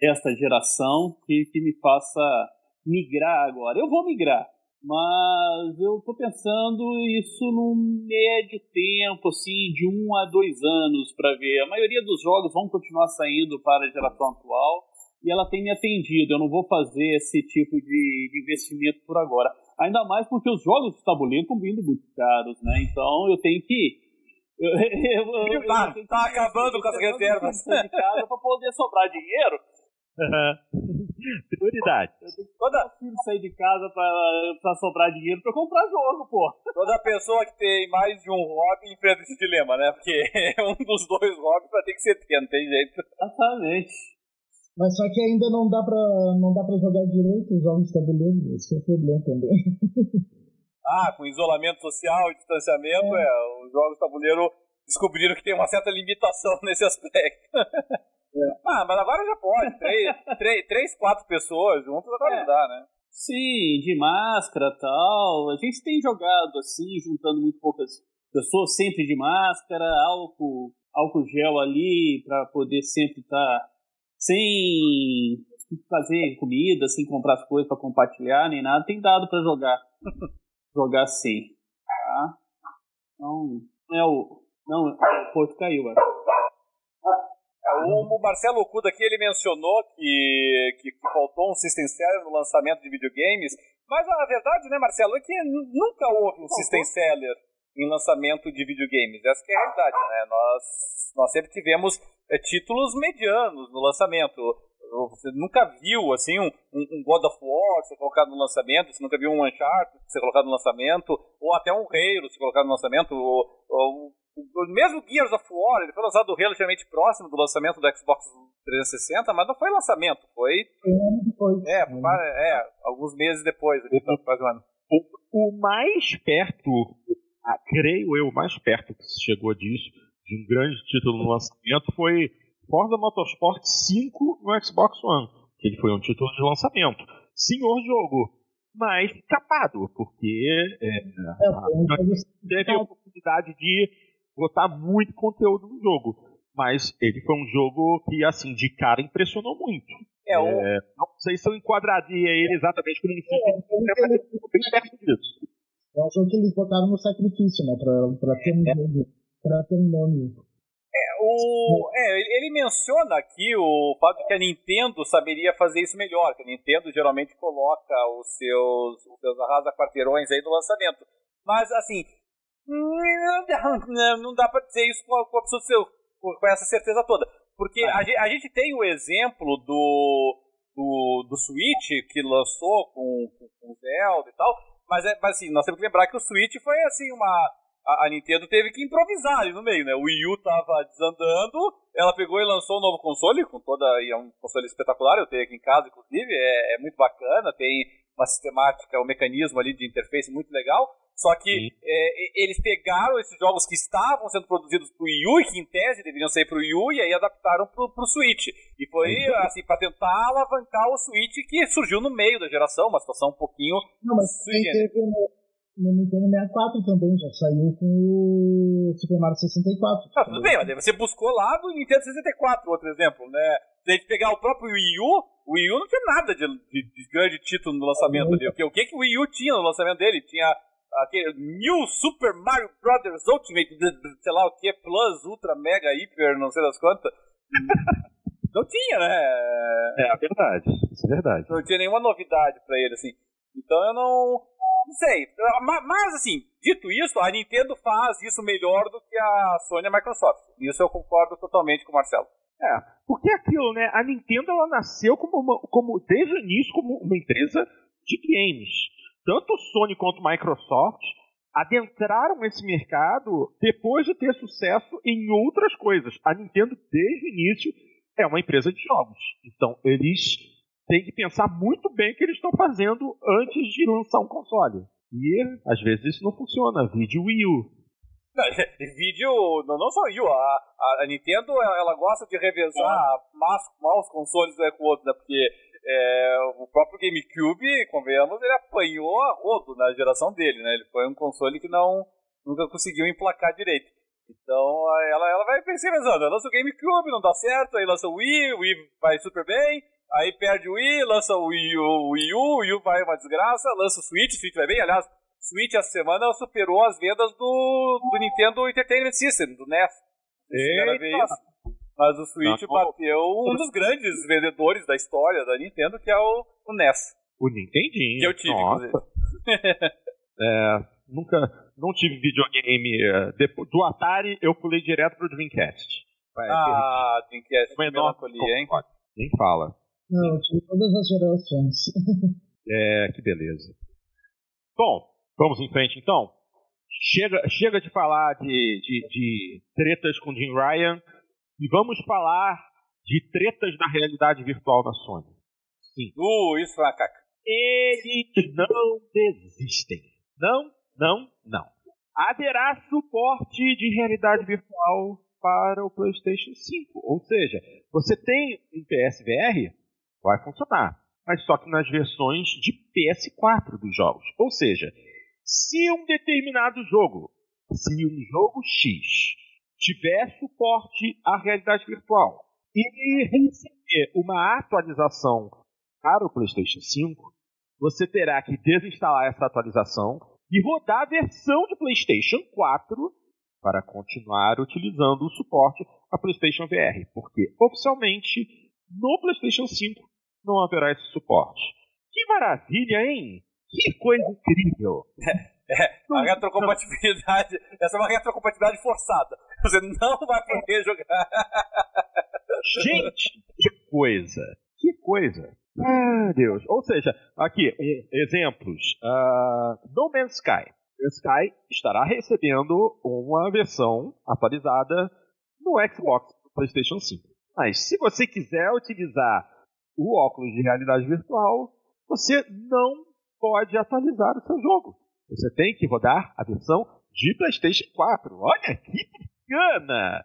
esta geração que, que me faça migrar agora. Eu vou migrar, mas eu estou pensando isso num médio tempo, assim, de um a dois anos para ver. A maioria dos jogos vão continuar saindo para a geração atual e ela tem me atendido. Eu não vou fazer esse tipo de, de investimento por agora. Ainda mais porque os jogos de tabuleiro estão vindo muito caros, né? Então eu tenho que eu, eu, eu, tá, tá acabando com as reservas para poder sobrar dinheiro. Prioridade. Eu tenho que toda filho sair de casa pra, pra sobrar dinheiro pra comprar jogo, pô. Toda pessoa que tem mais de um hobby enfrenta esse dilema, né? Porque um dos dois hobbies vai ter que ser ter, não tem jeito. Exatamente. Mas só que ainda não dá pra, não dá pra jogar direito os jogos de tabuleiro, esse é o problema também. Ah, com isolamento social e distanciamento, é. é os jogos de tabuleiro descobriram que tem uma certa limitação nesse aspecto. É. Ah, mas agora já pode. Três, três, três quatro pessoas juntas agora é. dá, né? Sim, de máscara tal. A gente tem jogado assim, juntando muito poucas pessoas, sempre de máscara, álcool, álcool gel ali, para poder sempre estar tá sem fazer comida, sem comprar as coisas para compartilhar, nem nada. Tem dado para jogar. jogar sim. Tá? Não, não é o. Não, o Porto caiu, acho. O Marcelo Okuda aqui ele mencionou que, que, faltou um System Seller no lançamento de videogames, mas a verdade, né, Marcelo, é que nunca houve um System Seller em lançamento de videogames. Essa é a realidade, né? Nós, nós sempre tivemos é, títulos medianos no lançamento. Você nunca viu assim um, um, God of War ser colocado no lançamento, você nunca viu um Uncharted ser colocado no lançamento, ou até um Halo ser colocado no lançamento. Ou, ou, o mesmo Gears of War, ele foi lançado relativamente próximo do lançamento do Xbox 360, mas não foi lançamento, foi. Depois. É, é, alguns meses depois, ali, quase um ano. O, o mais perto, ah, creio eu, o mais perto que se chegou disso, de um grande título no lançamento, foi Forza Motorsport 5 no Xbox One. Que ele foi um título de lançamento. Senhor jogo, mas capado, porque é, é, teve a oportunidade de botar muito conteúdo no jogo. Mas ele foi um jogo que, assim, de cara impressionou muito. É, o... é, não sei se eu enquadraria ele exatamente como um filme, é, bem perto disso. Eu acho que eles botaram no sacrifício, né? Pra, pra ter um nome. Pra ter um nome. É, o, é, ele menciona aqui o fato de que a Nintendo saberia fazer isso melhor, que a Nintendo geralmente coloca os seus, os seus arrasa-quarteirões aí no lançamento. Mas, assim, não dá pra dizer isso com, com, com essa certeza toda. Porque a, a, gente tem o exemplo do, do, do Switch, que lançou com, com, com Zelda e tal, mas, é, mas assim, nós temos que lembrar que o Switch foi assim uma. A, a, Nintendo teve que improvisar ali no meio, né? O Wii U tava desandando, ela pegou e lançou um novo console, com toda. E é um console espetacular, eu tenho aqui em casa, inclusive, é, é muito bacana, tem uma sistemática, um mecanismo ali de interface muito legal. Só que é, eles pegaram esses jogos que estavam sendo produzidos pro Wii U e que em tese deveriam sair pro Wii U e aí adaptaram pro, pro Switch. E foi assim, para tentar alavancar o Switch que surgiu no meio da geração, uma situação um pouquinho. Não, mas teve no, no Nintendo 64 também, já saiu com o Super Mario 64. Ah, tudo bem, mas você buscou lá do Nintendo 64, outro exemplo, né? Se a gente pegar o próprio Wii U, o Wii U não tinha nada de, de, de grande título no lançamento ali. O que, o que, que o Wii U tinha no lançamento dele? Tinha aquele New Super Mario Brothers Ultimate, sei lá o que, Plus, Ultra, Mega, Hyper, não sei das quantas. não tinha, né? É, é verdade, isso é verdade. Não tinha nenhuma novidade pra ele, assim. Então eu não. Não sei. Mas, assim, dito isso, a Nintendo faz isso melhor do que a Sony e a Microsoft. Isso eu concordo totalmente com o Marcelo. É, porque é aquilo, né? A Nintendo ela nasceu como, uma, como desde o início como uma empresa de games tanto Sony quanto Microsoft adentraram esse mercado depois de ter sucesso em outras coisas. A Nintendo, desde o início, é uma empresa de jogos. Então, eles têm que pensar muito bem o que eles estão fazendo antes de lançar um console. E, às vezes, isso não funciona. Vídeo Wii U. vídeo, não, não só Wii U, a, a, Nintendo ela gosta de revezar é. mal os consoles né, com o outro, né? Porque é, o próprio GameCube, convenhamos, ele apanhou a rodo na geração dele, né? Ele foi um console que não nunca conseguiu emplacar direito. Então ela, ela vai pesquisando, lança o GameCube, não dá certo, aí lança o Wii, o Wii vai super bem, aí perde o Wii, lança o Wii U, o Wii U, o Wii U vai uma desgraça, lança o Switch, o Switch vai bem, aliás, o Switch essa semana superou as vendas do, do Nintendo Entertainment System, do NES. Eita. Isso. Mas o Switch não, bateu um dos grandes vendedores da história da Nintendo, que é o, o NES. O Nintendinho. Que eu tive, Nossa. é, nunca, não tive videogame. É, depois, do Atari, eu pulei direto pro Dreamcast. ah, Dreamcast, que melancolia, hein? Nem fala. Não, eu tive todas as gerações. é, que beleza. Bom, vamos em frente então? Chega, chega de falar de, de, de tretas com Jim Ryan e vamos falar de tretas da realidade virtual da Sony. Sim. Uh, isso é caca. Eles não desistem. Não, não, não. Haverá suporte de realidade virtual para o PlayStation 5. Ou seja, você tem um PSVR, vai funcionar. Mas só que nas versões de PS4 dos jogos. Ou seja, se um determinado jogo, se um jogo X tiver suporte à realidade virtual e receber uma atualização para o PlayStation 5, você terá que desinstalar essa atualização e rodar a versão de PlayStation 4 para continuar utilizando o suporte a PlayStation VR, porque oficialmente no PlayStation 5 não haverá esse suporte. Que maravilha, hein? Que coisa incrível! É, a retrocompatibilidade. Essa é uma retrocompatibilidade forçada. Você não vai poder jogar. Gente, que coisa! Que coisa! Ah, Deus. Ou seja, aqui, exemplos. Uh, no Man's Sky. Sky estará recebendo uma versão atualizada no Xbox PlayStation 5. Mas se você quiser utilizar o óculos de realidade virtual, você não pode atualizar o seu jogo. Você tem que rodar a versão de PlayStation 4. Olha que bacana!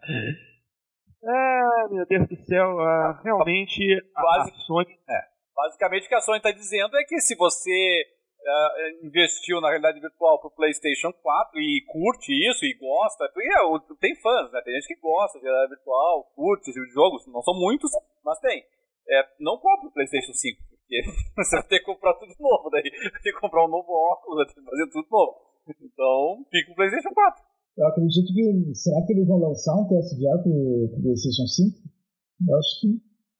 É, meu Deus do céu, uh, realmente a, Basic, a Sony. É, basicamente o que a Sony está dizendo é que se você uh, investiu na realidade virtual pro PlayStation 4 e curte isso e gosta, é, tem fãs, né? Tem gente que gosta de realidade virtual, curte os jogos, não são muitos, mas tem. É, não compra o PlayStation 5, porque você vai ter que comprar tudo novo, daí vai ter que comprar um novo óculos, vai ter que fazer tudo novo. Então, fica o PlayStation 4. Eu acredito que. Será que eles vão lançar um PSVR pro PlayStation 5? Eu acho que.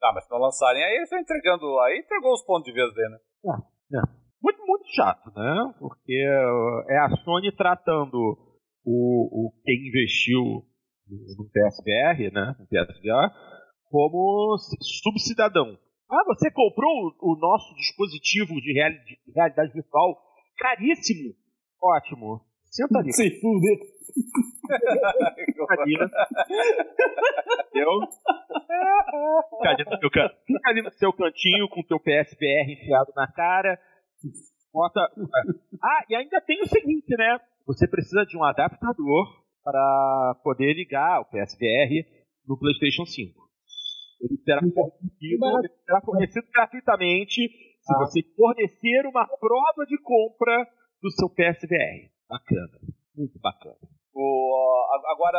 Ah, mas se não lançarem, aí eles estão entregando. Aí entregou os pontos de vez dele, né? É, é. Muito, muito chato, né? Porque é a Sony tratando o, o quem investiu no PSVR, né? No PSVR, como subcidadão. Ah, você comprou o, nosso dispositivo de, real, de realidade virtual caríssimo. Ótimo. Senta ali. Se fuder. né? Eu? Fica ali, no seu. Fica ali no seu cantinho com o teu PSVR enfiado na cara. Bota. Ah, e ainda tem o seguinte, né? Você precisa de um adaptador para poder ligar o PSVR no PlayStation 5. Ele será fornecido, será fornecido gratuitamente se ah. você fornecer uma prova de compra do seu PSVR. Bacana, muito bacana. O, agora,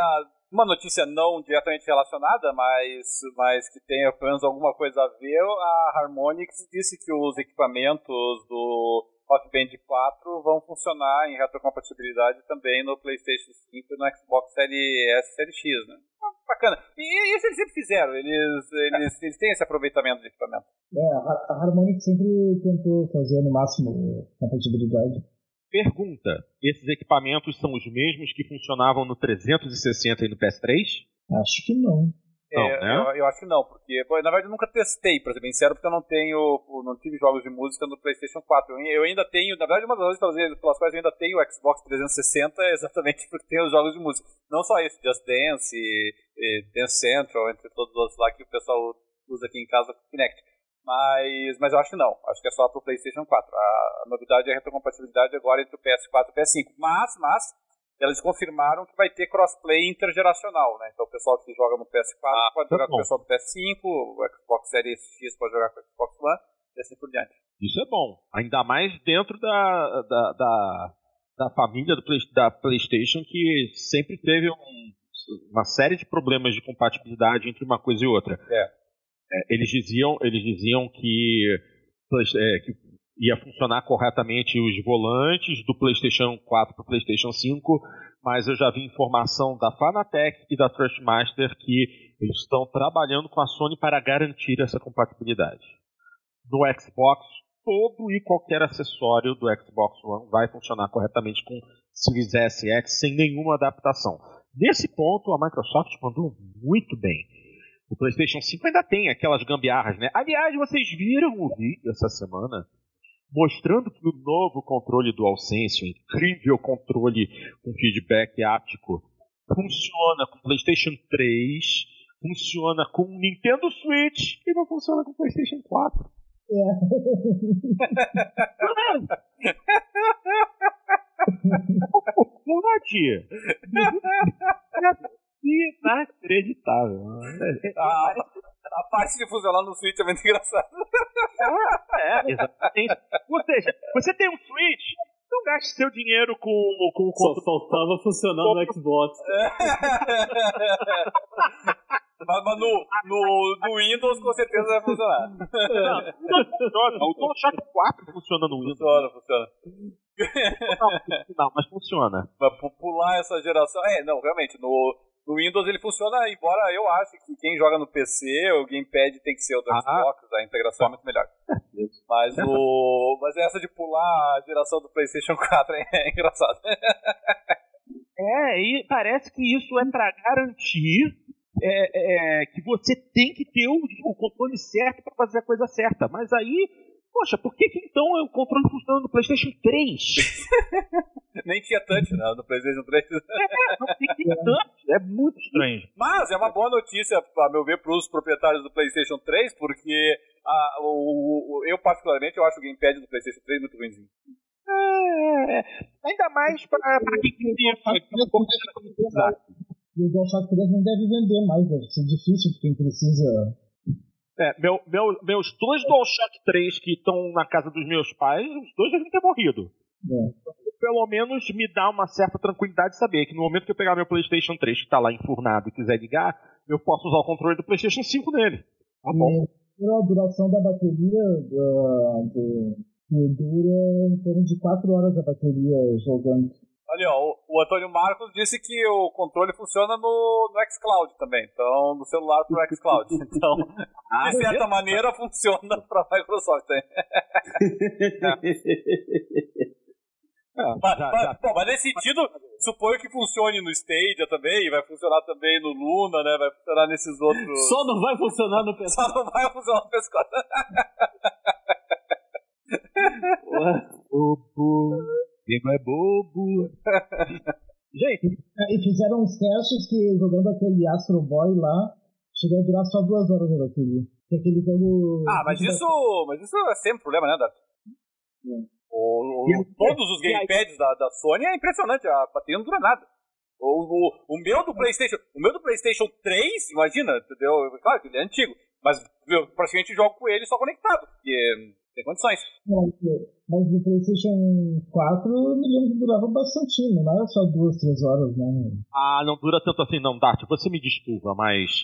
uma notícia não diretamente relacionada, mas, mas que tenha pelo menos alguma coisa a ver, a Harmonix disse que os equipamentos do Rock Band 4 vão funcionar em retrocompatibilidade também no PlayStation 5 e no Xbox Series S Series X, né? Bacana. E isso eles sempre fizeram, eles, eles, eles têm esse aproveitamento de equipamento. É, a Harmonix sempre tentou fazer no máximo compatibilidade. Pergunta: esses equipamentos são os mesmos que funcionavam no 360 e no PS3? Acho que não. Não, é, né? eu, eu, acho que não, porque pô, na verdade eu nunca testei, pra ser bem sincero, porque eu não tenho, não tive jogos de música no PlayStation 4. Eu, ainda tenho, na verdade, uma das razões pelas quais eu ainda tenho o Xbox 360 é exatamente porque tem os jogos de música. Não só isso, Just Dance, e, e Dance Central, entre todos os outros lá que o pessoal usa aqui em casa com o Kinect. Mas, mas eu acho que não. Acho que é só pro PlayStation 4. A, a novidade é a retrocompatibilidade agora entre o PS4 e o PS5. Mas, mas, eles confirmaram que vai ter crossplay intergeracional, né? Então o pessoal que joga no PS4 ah, pode jogar bom. com o pessoal do PS5, o Xbox Series X pode jogar com o Xbox One e assim por diante. Isso é bom. Ainda mais dentro da, da, da, da família do Play, da PlayStation que sempre teve um, uma série de problemas de compatibilidade entre uma coisa e outra. É. É, eles diziam, eles diziam que, é, que ia funcionar corretamente os volantes do PlayStation 4 para o PlayStation 5, mas eu já vi informação da Fanatec e da Trustmaster que eles estão trabalhando com a Sony para garantir essa compatibilidade. No Xbox, todo e qualquer acessório do Xbox One vai funcionar corretamente com Series S X sem nenhuma adaptação. Nesse ponto, a Microsoft mandou muito bem. O PlayStation 5 ainda tem aquelas gambiarras, né? Aliás, vocês viram o vídeo essa semana mostrando que o novo controle DualSense, o incrível controle com feedback áptico, funciona com PlayStation 3, funciona com Nintendo Switch e não funciona com PlayStation 4. É. Pode. Inacreditável. A, a parte de funcionar no Switch é muito engraçada. É, exatamente. Ou seja, você tem um Switch, não gaste seu dinheiro com, com o Só faltava funcionar no Xbox. Mas, mas no, no, no, Windows com certeza vai funcionar. Não, não funciona. O DualShock 4 funciona no Windows. Funciona, funciona. Não, não, mas funciona. Mas pular essa geração. É, não, realmente, no, no Windows ele funciona, embora eu ache que quem joga no PC, o Gamepad tem que ser o do ah. Xbox, a integração é muito melhor. Mas o. Mas essa de pular a geração do Playstation 4 é, é engraçado. É, e parece que isso é para garantir é, é, que você tem que ter o, o controle certo para fazer a coisa certa. Mas aí Poxa, por que, que então o controle funciona no PlayStation 3? Nem tinha touch né, no PlayStation 3. é, não tinha touch. É muito estranho. Mas é uma boa notícia, a meu ver, para os proprietários do PlayStation 3, porque a, o, o, eu, particularmente, eu acho o Gamepad do PlayStation 3 muito ruimzinho. É, ainda mais para quem queria o DualShock 3 não deve vender mais, deve ser difícil de quem precisa é, meu, meu, meus dois DualShock 3 que estão na casa dos meus pais, os dois devem ter morrido. É. Pelo menos me dá uma certa tranquilidade de saber que no momento que eu pegar meu PlayStation 3 que está lá enfurnado e quiser ligar, eu posso usar o controle do PlayStation 5 nele. Tá bom? E a duração da bateria uh, dura em torno de 4 horas a bateria jogando. Olha, ó, o, o Antônio Marcos disse que o controle funciona no, no xCloud também, então no celular pro xCloud. Então, ah, de certa maneira, funciona para a Microsoft. Hein? É, mas, já, já. Bom, mas nesse sentido, suponho que funcione no Stadia também, vai funcionar também no Luna, né? Vai funcionar nesses outros. Só não vai funcionar no PS4. Só não vai funcionar no PS4. Bobo. Diego é bobo. Gente, e fizeram uns testes que jogando aquele Astro Boy lá, chegou a durar só duas horas de bateria. Aquele jogo. Ah, mas isso, mas isso é sempre problema, né, Dato? É. O, o, todos os gamepads da, da Sony é impressionante, a bateria não dura nada. O, o, o, meu do PlayStation, o meu do PlayStation 3, imagina, entendeu? Claro que ele é antigo, mas eu praticamente jogo com ele só conectado, porque tem condições. Mas, mas no PlayStation 4 eu me lembro que durava bastante, não era só duas, três horas, né? Ah, não dura tanto assim não, Dart. Você me desculpa, mas,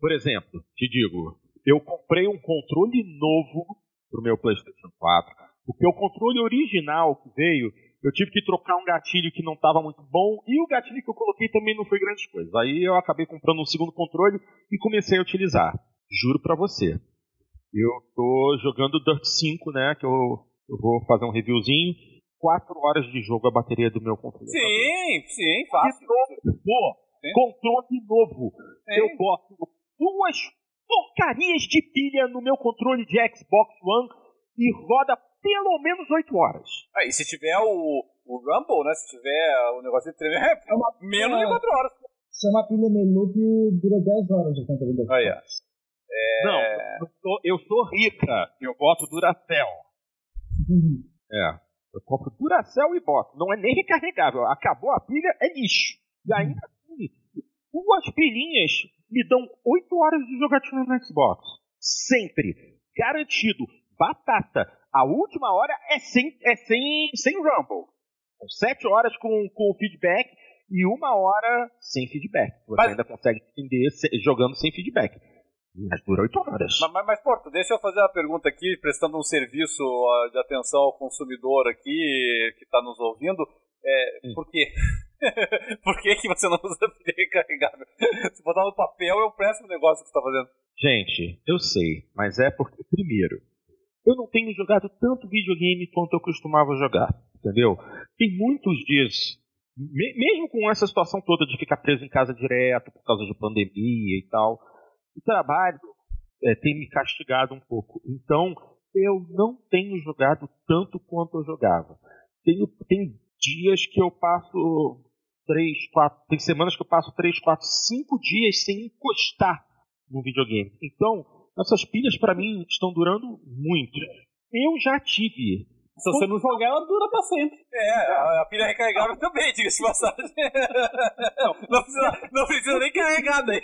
por exemplo, te digo, eu comprei um controle novo pro meu PlayStation 4, porque o controle original que veio, eu tive que trocar um gatilho que não estava muito bom e o gatilho que eu coloquei também não foi grandes coisas. Aí eu acabei comprando um segundo controle e comecei a utilizar. Juro para você. Eu tô jogando Dirt 5, né? Que eu, eu vou fazer um reviewzinho. 4 horas de jogo a bateria do meu controle. Sim, sim, fácil. Pô, controle novo. Sim. Eu boto duas porcarias de pilha no meu controle de Xbox One e roda pelo menos 8 horas. Ah, e se tiver o, o Rumble, né? Se tiver o negócio de tremer, é uma, menos de 4 horas. Se é uma pilha Melup, dura 10 horas de controle. Ah, yeah. É... Não, eu sou, eu sou, rica, eu boto Duracell. Uhum. É, eu compro Duracell e boto. Não é nem recarregável. Acabou a pilha, é lixo. E ainda assim, duas pilhinhas me dão 8 horas de jogatina no Xbox. Sempre. Garantido. Batata. A última hora é sem, é sem, sem Rumble. São 7 horas com, com feedback e uma hora sem feedback. Você Mas... ainda consegue entender jogando sem feedback. Mas por oito horas. Mas, mas, mas, Porto, deixa eu fazer uma pergunta aqui, prestando um serviço de atenção ao consumidor aqui que está nos ouvindo. É, por quê? por que, que você não usa pilha recarregável? Se botar no papel, é o péssimo negócio que você está fazendo. Gente, eu sei, mas é porque, primeiro, eu não tenho jogado tanto videogame quanto eu costumava jogar, entendeu? Tem muitos dias, mesmo com essa situação toda de ficar preso em casa direto por causa de pandemia e tal, o trabalho é, tem me castigado um pouco. Então, eu não tenho jogado tanto quanto eu jogava. Tenho, tem dias que eu passo três, quatro, tem semanas que eu passo três, quatro, cinco dias sem encostar no videogame. Então, essas pilhas para mim estão durando muito. Eu já tive se você não jogar, ela dura pra sempre. É, a, a pilha recarregável também, diga-se de passagem. Não, não, precisa, não precisa nem carregar daí.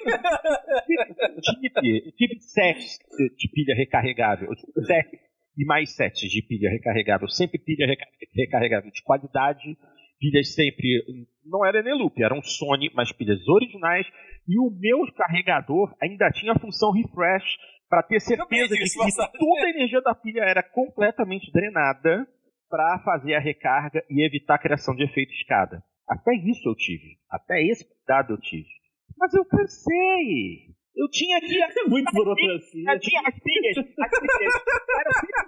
Tive, tive sete de pilha recarregável. Sete e mais sete de pilha recarregável. Sempre pilha recarregável de qualidade. Pilhas sempre. Não era Eneloop, eram Sony, mas pilhas originais. E o meu carregador ainda tinha a função refresh para ter certeza de que toda a energia da pilha era completamente drenada para fazer a recarga e evitar a criação de efeito escada. Até isso eu tive. Até esse cuidado eu tive. Mas eu cansei. Eu tinha aqui. É muito burocracia. Eu tinha as pilhas. As pilhas. Era pilha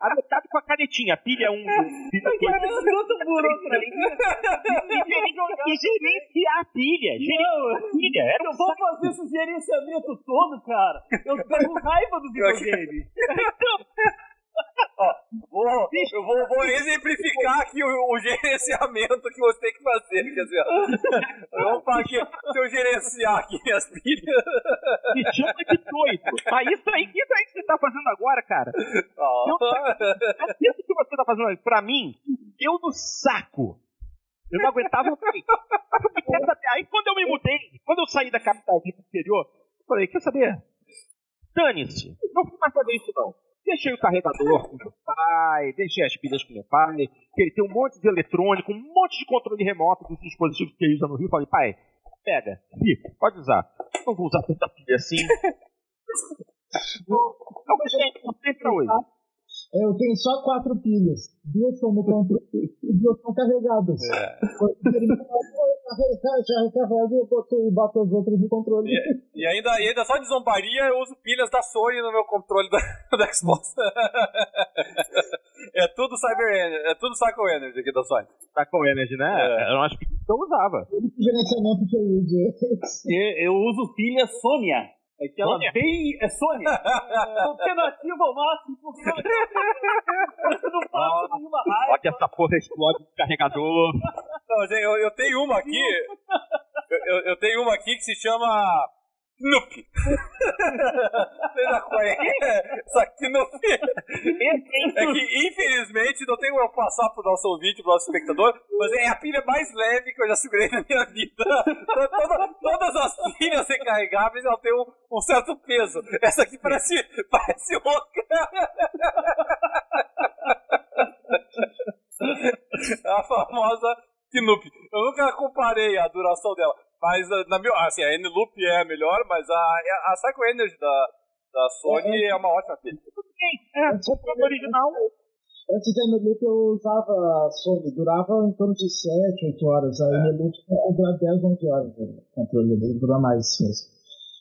Anotado com a canetinha. Pilha 1. Um, pilha 2. Cara, muito burocracia. E gerenciar a pilha. Gerenciar pilha. Era eu vou fazer esse gerenciamento todo, cara. Eu pego raiva do videogame. Então. Vou, eu vou, vou exemplificar aqui o, o, gerenciamento que você tem que fazer. Quer dizer, vamos falar aqui, se eu gerenciar aqui minhas pilhas. Me chama de doido. Mas isso aí, isso aí que você tá fazendo agora, cara. Oh. Eu, isso que você tá fazendo pra mim, deu no saco. Eu não aguentava Aí quando eu me mudei, quando eu saí da capital do interior, eu falei, quer saber? Dane-se, não vou mais fazer isso não. Deixei o carregador com meu pai, deixei as pilhas com meu pai, que ele tem um monte de eletrônico, um monte de controle remoto dos dispositivos que ele usa no Rio. Falei, pai, pega, fica, pode usar. Não vou usar tanta pilha assim. eu gostei, não tem pra hoje. Eu tenho só quatro pilhas. Duas são no controle e duas são carregadas. É. Já recarrego e boto, boto as outras no controle. E, e, ainda, e ainda só de zombaria eu uso pilhas da Sony no meu controle da, da Xbox. é tudo Cyber Energy, é tudo Cycle Energy aqui da Sony. Cycle Energy, né? É. Eu acho que eu usava. Eu uso. Eu, eu uso pilha Sônia. É que ela Sônia? vem. É Sônia! Alternativa ao máximo, porque eu não faço nenhuma raiva. Olha que essa porra explode o carregador. Não, eu, eu tenho uma aqui. Eu, eu, tenho uma aqui que se chama. Knup. Seja qual é? É que, infelizmente, não tenho como passar pro nosso ouvinte, pro nosso espectador, mas é a pilha mais leve que eu já segurei na minha vida. Toda, todas as pilhas recarregáveis elas têm um, um, certo peso. Essa aqui parece, parece oca. a famosa Knup. Eu nunca comparei a duração dela. Mas, na minha, assim, a N-Loop é a melhor, mas a, a Psycho Energy da, da Sony é, é uma ótima pilha. Tudo bem, é, comprando original. Antes da N-Loop eu usava a Sony, durava em torno de 7, 8 horas. A é. N-Loop dura 10, 11 horas o né, controle dele, dura mais mesmo.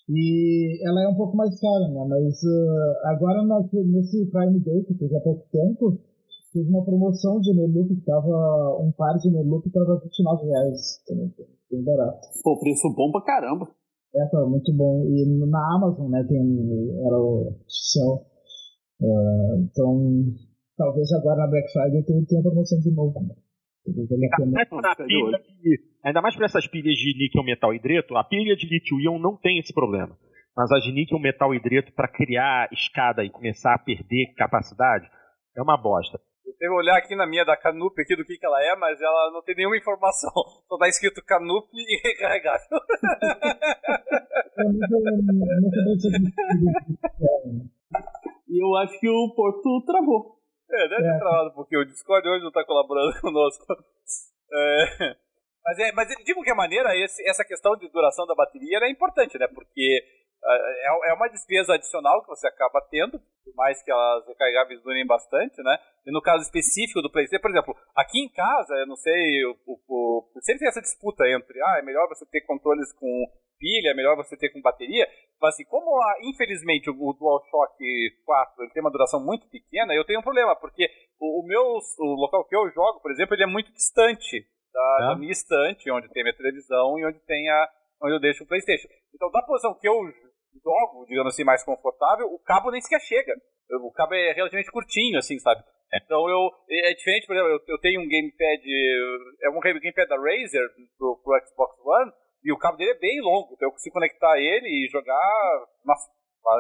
E ela é um pouco mais cara, né? Mas uh, agora nesse Prime Day, que teve há pouco tempo, teve uma promoção de Neloop que tava. Um par de Neloop que tava 29 reais. Também, bem barato. Pô, preço bom pra caramba. É, tá muito bom. E na Amazon, né, tem. Era o oficial. Uh, então, talvez agora na Black Friday tenha, tenha promoção de novo. Né? Ainda mais para essas pilhas de níquel metal hidreto, a pilha de lítio-íon não tem esse problema. Mas a de níquel metal hidreto, para criar escada e começar a perder capacidade, é uma bosta. Eu olhar aqui na minha da Canup aqui do que, que ela é, mas ela não tem nenhuma informação. Só tá escrito Canup e recarregável. e eu acho que o Porto travou. É, deve ter é. travado, porque o Discord hoje não tá colaborando conosco. É, mas, é, mas de qualquer maneira, esse, essa questão de duração da bateria é importante, né? Porque é, é uma despesa adicional que você acaba tendo, por mais que as recarregáveis durem bastante, né? E no caso específico do PlayStation, por exemplo, aqui em casa, eu não sei, o, o, o, sempre tem essa disputa entre, ah, é melhor você ter controles com pilha, é melhor você ter com bateria, mas assim, como a, infelizmente o, o DualShock 4 ele tem uma duração muito pequena, eu tenho um problema, porque o, o meu, o local que eu jogo, por exemplo, ele é muito distante da, da minha estante, onde tem minha televisão e onde tem a, onde eu deixo o Playstation. Então, da posição que eu jogo, digamos assim, mais confortável, o cabo nem sequer chega. O cabo é relativamente curtinho, assim, sabe? Então eu. É diferente, por exemplo, eu, eu tenho um gamepad. É um gamepad da Razer pro, pro Xbox One, e o cabo dele é bem longo, então eu consigo conectar ele e jogar. Nossa,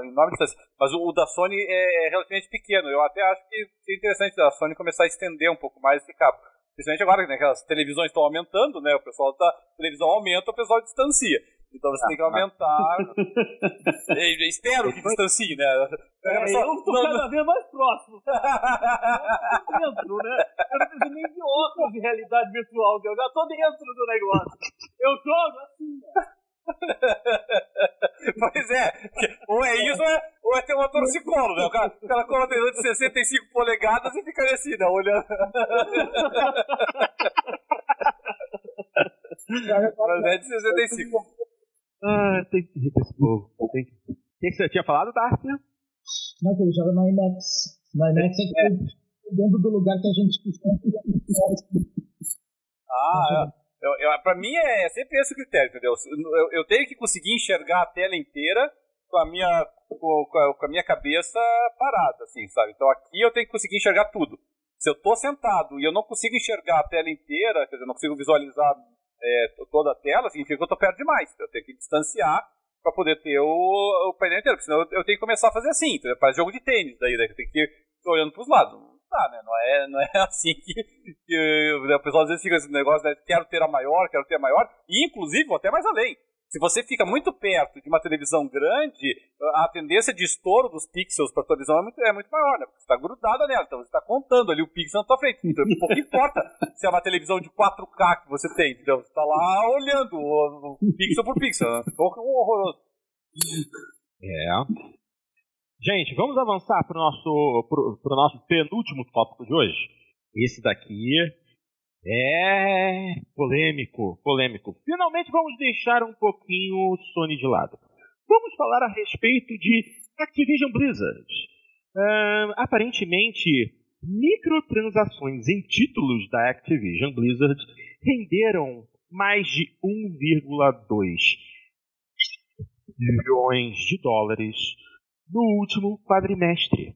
enorme distância. Mas o, o, da Sony é, é, relativamente pequeno. Eu até acho que é interessante da Sony começar a estender um pouco mais esse cabo. Principalmente agora, né, que as televisões estão aumentando, né? O pessoal da televisão aumenta, o pessoal distancia. Então você ah, tem que aumentar. eu espero que distancie, né? É, eu tô cada vez mais próximo. dentro, né? Eu não preciso nem de óculos de realidade virtual, eu já tô dentro do negócio. Eu jogo assim, Pois é, ou é isso, ou é, ou é ter uma torcicolo, né? O cara, o cara de 65 polegadas e fica assim, né? Olhando. Mas é de 65. Ah, tem que rir desse povo. Tem que... O que você tinha falado, Dark? Não, que ele joga no IMAX. No IMAX é, é. dentro do lugar que a gente Ah, é. Eu, eu, pra mim é sempre esse o critério, entendeu? Eu, eu, tenho que conseguir enxergar a tela inteira com a minha com, com, a minha cabeça parada, assim, sabe? Então aqui eu tenho que conseguir enxergar tudo. Se eu estou sentado e eu não consigo enxergar a tela inteira, quer dizer, não consigo visualizar é, toda a tela, significa que eu estou perto demais. Eu tenho que distanciar para poder ter o, o painel inteiro, porque senão eu, tenho que começar a fazer assim, então, faz jogo de tênis daí, daí eu tenho que ir olhando para os lados. Dá, né? Não é, não é assim que, que o pessoal às vezes fica esse negócio, né? quero ter a maior, quero ter a maior, e inclusive até mais além. Se você fica muito perto de uma televisão grande, a tendência de estouro dos pixels para a televisão é muito, é muito maior, né? Você está grudada nela, então você está contando ali o pixel na tua frente. Então, pouco importa se é uma televisão de 4K que você tem, entendeu? Você está lá olhando o, o, pixel por pixel. Né? Ficou horroroso. É. Gente, vamos avançar para o nosso, pro, pro nosso penúltimo tópico de hoje. Esse daqui é polêmico, polêmico. Finalmente vamos deixar um pouquinho o Sony de lado. Vamos falar a respeito de Activision Blizzard. Uh, aparentemente, microtransações em títulos da Activision Blizzard renderam mais de 1,2 bilhões de dólares no último quadrimestre.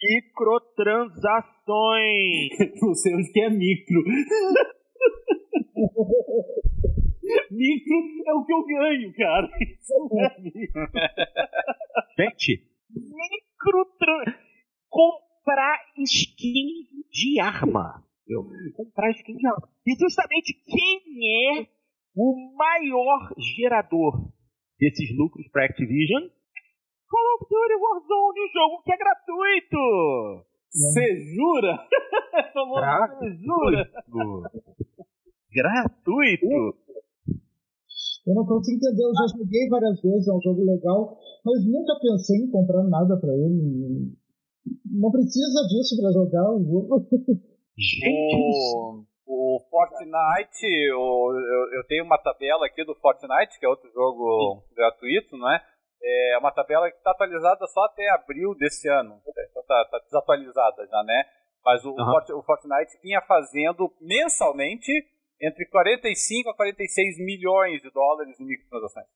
Microtransações! Não sei onde que é micro. micro é o que eu ganho, cara. Isso não é micro. Gente, microtransações. Comprar skin de arma. Eu, comprar skin de arma. E justamente quem é o maior gerador desses lucros para Activision? Call of Duty Warzone, um jogo que é gratuito! Você jura? Você jura? gratuito! Eu não consigo entender, eu já joguei várias vezes, é um jogo legal, mas nunca pensei em comprar nada pra ele. Não precisa disso pra jogar o jogo. Gente, o, o Fortnite, o, eu, eu, tenho uma tabela aqui do Fortnite, que é outro jogo Sim. gratuito, não é? É uma tabela que está atualizada só até abril desse ano. Está tá desatualizada já, né? Mas o, uhum. o Fortnite vinha fazendo mensalmente entre 45 a 46 milhões de dólares em microtransações.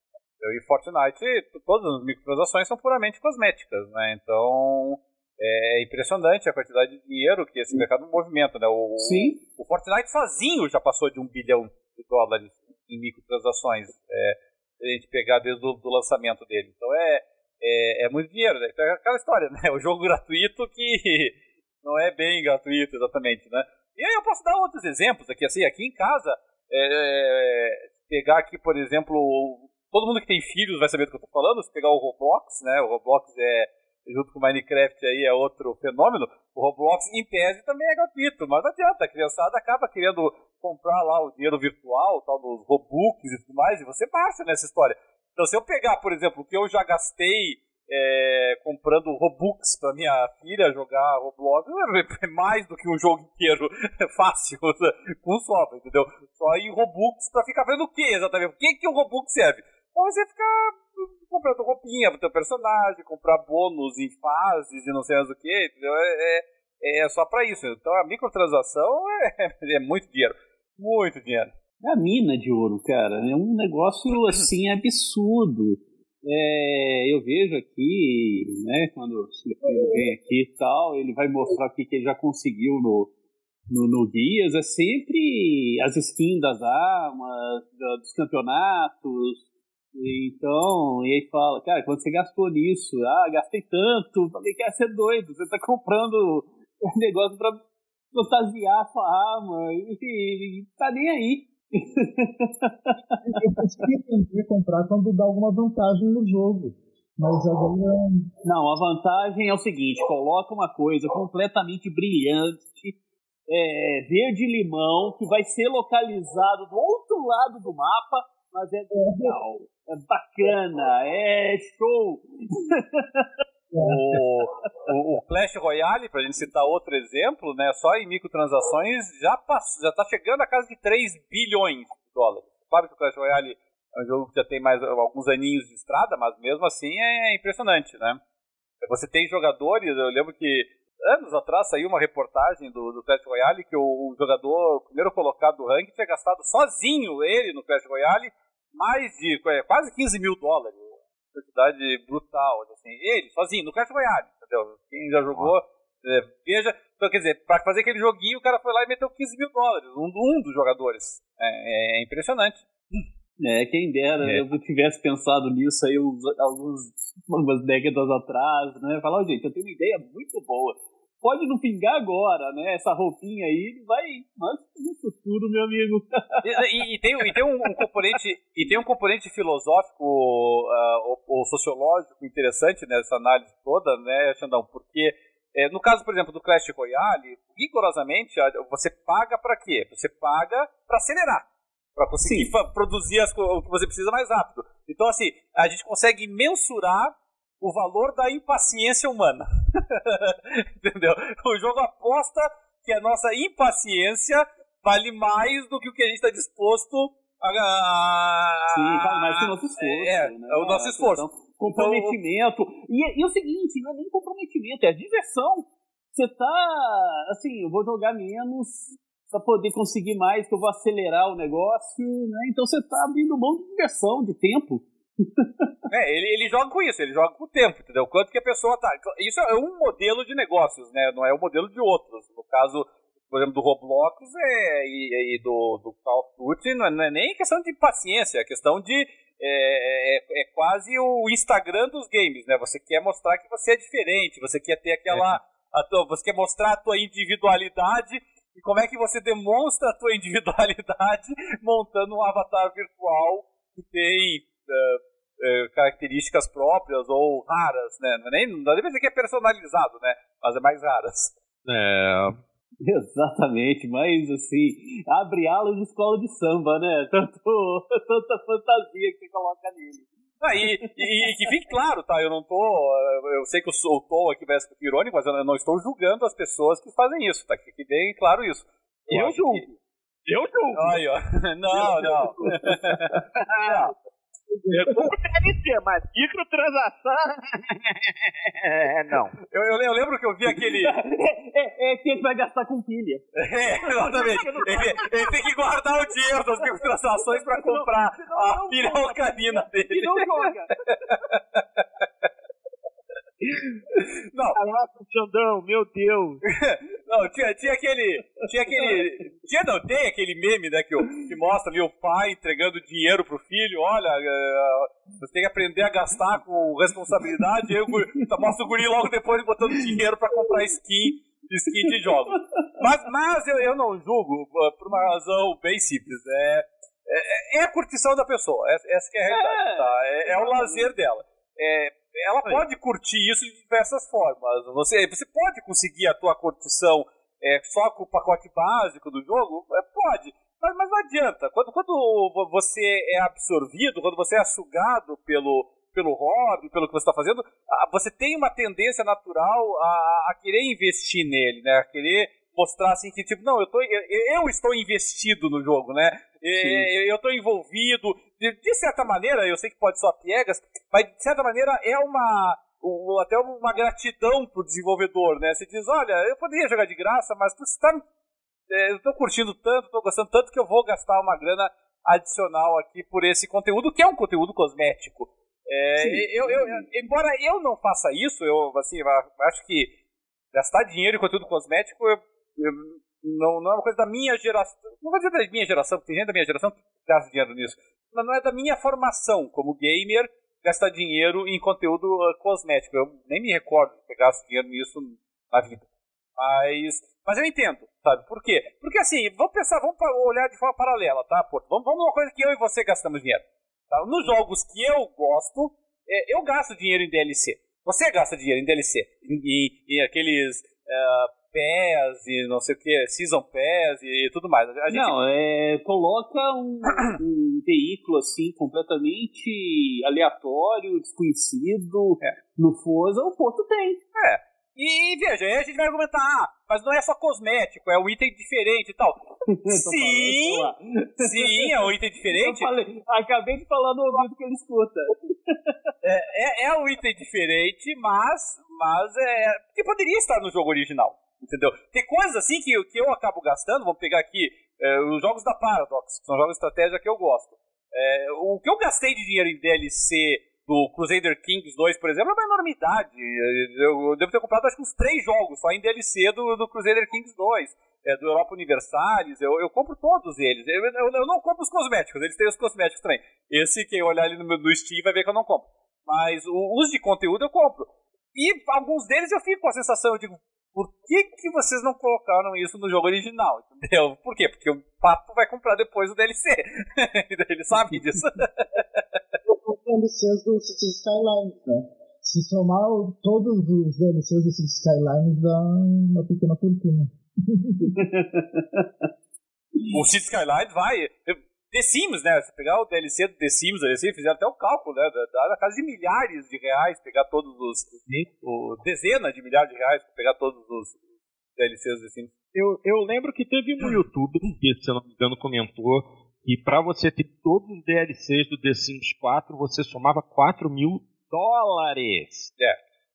E Fortnite, todas as microtransações são puramente cosméticas, né? Então é impressionante a quantidade de dinheiro que esse mercado movimenta, né? O, Sim. O Fortnite sozinho já passou de um bilhão de dólares em microtransações. É, a gente pegar desde o do lançamento dele. Então é, é, é, muito dinheiro, né? Então é aquela história, né? O jogo gratuito que não é bem gratuito exatamente, né? E aí eu posso dar outros exemplos aqui, assim, aqui em casa, é, pegar aqui, por exemplo, todo mundo que tem filhos vai saber do que eu tô falando, se pegar o Roblox, né? O Roblox é junto com o Minecraft aí é outro fenômeno, o Roblox em tese também é gratuito, mas não adianta, a criançada acaba querendo comprar lá o dinheiro virtual, tal dos Robux e tudo mais, e você baixa nessa história. Então se eu pegar, por exemplo, o que eu já gastei é, comprando Robux para minha filha jogar Roblox, é mais do que um jogo inteiro fácil, com sobra, entendeu? Só em Robux para ficar vendo o que exatamente? O que, que o Robux serve? Pra você ficar comprando roupinha pro teu personagem, comprar bônus em fases e não sei mais o que, entendeu? É, é, é, só pra isso. Então a microtransação é, é muito dinheiro. Muito dinheiro. É a mina de ouro, cara. É um negócio assim absurdo. É, eu vejo aqui, né, quando o filho vem aqui e tal, ele vai mostrar o que, que ele já conseguiu no, no, no Guias. É sempre as skins das armas, dos campeonatos, então, e aí fala, cara, quando você gastou nisso? Ah, gastei tanto. Falei, quer ser doido, você tá comprando um negócio pra fantasiar a sua arma e, e, e tá nem aí. Eu consegui entender comprar quando dá alguma vantagem no jogo. Mas agora. Não, a vantagem é o seguinte: coloca uma coisa completamente brilhante, é, verde-limão, que vai ser localizado do outro lado do mapa, mas é legal é bacana, é show. o, o, Clash Royale, pra gente citar outro exemplo, né, só em microtransações já já tá chegando a casa de 3 bilhões de dólares. Claro que o Clash Royale é um jogo que já tem mais alguns aninhos de estrada, mas mesmo assim é impressionante, né? Você tem jogadores, eu lembro que anos atrás saiu uma reportagem do, do Clash Royale que o, o jogador, o primeiro colocado do ranking, tinha gastado sozinho ele no Clash Royale mais de é, quase 15 mil dólares. Quantidade brutal, assim. Ele, sozinho, no Clash Royale, entendeu? Quem já jogou, é, veja. Então, quer dizer, para fazer aquele joguinho, o cara foi lá e meteu 15 mil dólares, um, um dos jogadores. É, é impressionante. É, quem dera é. eu tivesse pensado nisso aí uns, alguns, algumas décadas atrás, né? Falar, oh, gente, eu tenho uma ideia muito boa. Pode não pingar agora, né? Essa roupinha aí vai, mas no futuro, meu amigo. e, e, tem, e tem um, um, componente e tem um componente filosófico uh, ou, ou, sociológico interessante nessa análise toda, né, Xandão? Porque é, no caso, por exemplo, do Clash Royale, rigorosamente você paga para quê? Você paga para acelerar para conseguir produzir as, o que você precisa mais rápido. Então, assim, a gente consegue mensurar o valor da impaciência humana. Entendeu? O jogo aposta que a nossa impaciência vale mais do que o que a gente está disposto a. Sim, vale mais que o nosso esforço. É, né? é o nosso esforço. Então, comprometimento. E, e o seguinte, não é nem comprometimento, é diversão. Você tá. Assim, eu vou jogar menos, para poder conseguir mais, que eu vou acelerar o negócio, né? Então você está abrindo mão de diversão, de tempo. É, ele, ele joga com isso, ele joga com o tempo, entendeu? Quanto que a pessoa tá. Isso é um modelo de negócios, né? Não é o um modelo de outros. No caso, por exemplo, do Roblox é, e, e do, do Call of Duty, não é, não é, nem questão de paciência, é questão de. É, é, é, quase o Instagram dos games, né? Você quer mostrar que você é diferente, você quer ter aquela. É. Tua, você quer mostrar a tua individualidade e como é que você demonstra a tua individualidade montando um avatar virtual que tem uh, uh, características próprias ou raras, né? Não, é nem, não deve dizer que é personalizado, né? Mas é mais raras. É... Exatamente, mas assim, abre alas de escola de samba, né? Tanto, tanta fantasia que você coloca nele. Ah, e, e, e, que fique claro, tá? Eu não tô. Eu sei que o tom aqui vai ser irônico, mas eu não estou julgando as pessoas que fazem isso, tá? Que fique bem claro isso. Eu, eu julgo. Que... Eu julgo. Aí, ó. Não, não. não. É como DLC, mas microtransação. é, não. Eu, eu, eu, lembro que eu vi aquele. É, é, é que ele vai gastar com pilha. É, exatamente. Ele, ele, tem que guardar o dinheiro das microtransações pra comprar a pilha alcalina dele. E não joga. Não. Caraca, Xandão, meu Deus. Não, tinha, tinha aquele. Tinha aquele. Tinha não, tem aquele meme, né, que, que mostra ali o pai entregando dinheiro pro filho. Olha, uh, você tem que aprender a gastar com responsabilidade. Aí tá, mostra o guri logo depois botando dinheiro pra comprar skin, skin de jogos. Mas, mas eu, eu não julgo uh, por uma razão bem simples. É, é, é a curtição da pessoa. Essa, essa é a realidade, é. tá? É, é o lazer dela. É, ela pode curtir isso de diversas formas. Você, você pode conseguir a tua curtição é, só com o pacote básico do jogo? É, pode. Mas, mas não adianta. Quando, quando você é absorvido, quando você é sugado pelo, pelo hobby, pelo que você está fazendo, você tem uma tendência natural a, a, querer investir nele, né? A querer mostrar assim que, tipo, não, eu, tô, eu, eu estou investido no jogo, né? Eu, eu estou envolvido. De, de, certa maneira, eu sei que pode soar piegas, mas de certa maneira é uma. até uma gratidão pro desenvolvedor, né? Você diz, olha, eu poderia jogar de graça, mas tu está. É, eu estou curtindo tanto, estou gostando tanto que eu vou gastar uma grana adicional aqui por esse conteúdo, que é um conteúdo cosmético. É, eu, eu, eu, embora eu não faça isso, eu assim, acho que gastar dinheiro em conteúdo cosmético eu, não, não é uma coisa da minha geração. Não vou dizer da minha geração, porque tem gente da minha geração que gasta dinheiro nisso. Mas não é da minha formação como gamer gastar dinheiro em conteúdo uh, cosmético. Eu nem me recordo de ter gasto dinheiro nisso na vida. Mas, mas eu entendo, sabe? Por quê? Porque assim, vamos pensar, vamos olhar de forma paralela, tá? Vamos, vamos numa coisa que eu e você gastamos dinheiro. Tá? Nos jogos que eu gosto, é, eu gasto dinheiro em DLC. Você gasta dinheiro em DLC. Em, em, em aqueles uh, PES e não sei o que, Season PES e, tudo mais. A gente... Não, é, coloca um, um, veículo assim completamente aleatório, desconhecido é. no Forza, o Porto tem. É. E veja, aí a gente vai argumentar, ah, mas não é só cosmético, é um item diferente e tal. sim, sim, é um item diferente. Eu falei, acabei de falar no ouvido que ele escuta. É, é, é um item diferente, mas, mas é. que poderia estar no jogo original. Entendeu? Tem coisas assim que, que eu acabo gastando, vamos pegar aqui é, os jogos da Paradox, que são jogos de estratégia que eu gosto. É, o que eu gastei de dinheiro em DLC do Crusader Kings 2, por exemplo, é uma enormidade. Eu, eu devo ter comprado acho que uns três jogos só em DLC do, do Crusader Kings 2. É, do Europa Universalis, eu, eu compro todos eles. Eu, eu, eu, não compro os cosméticos, eles têm os cosméticos também. Esse, quem olhar ali no, no Steam vai ver que eu não compro. Mas os de conteúdo eu compro. E alguns deles eu fico com a sensação, eu digo, por que, que vocês não colocaram isso no jogo original? Entendeu? Por quê? Porque o Papo vai comprar depois o DLC. Ele sabe disso. Os DLCs do City Skylines, né? Se somar todos os DLCs do City Skylines dá uma pequena fortuna. o City Skylines vai. The Sims, né? Se pegar o DLC do The Sims, DLC, fizeram até o cálculo, né? Dá na casa de milhares de reais pegar todos os. O, dezenas de milhares de reais pegar todos os DLCs do The Sims. Eu, eu lembro que teve um YouTube que, se eu não me engano, comentou que para você ter todos os DLCs do The Sims 4, você somava 4 mil dólares. É.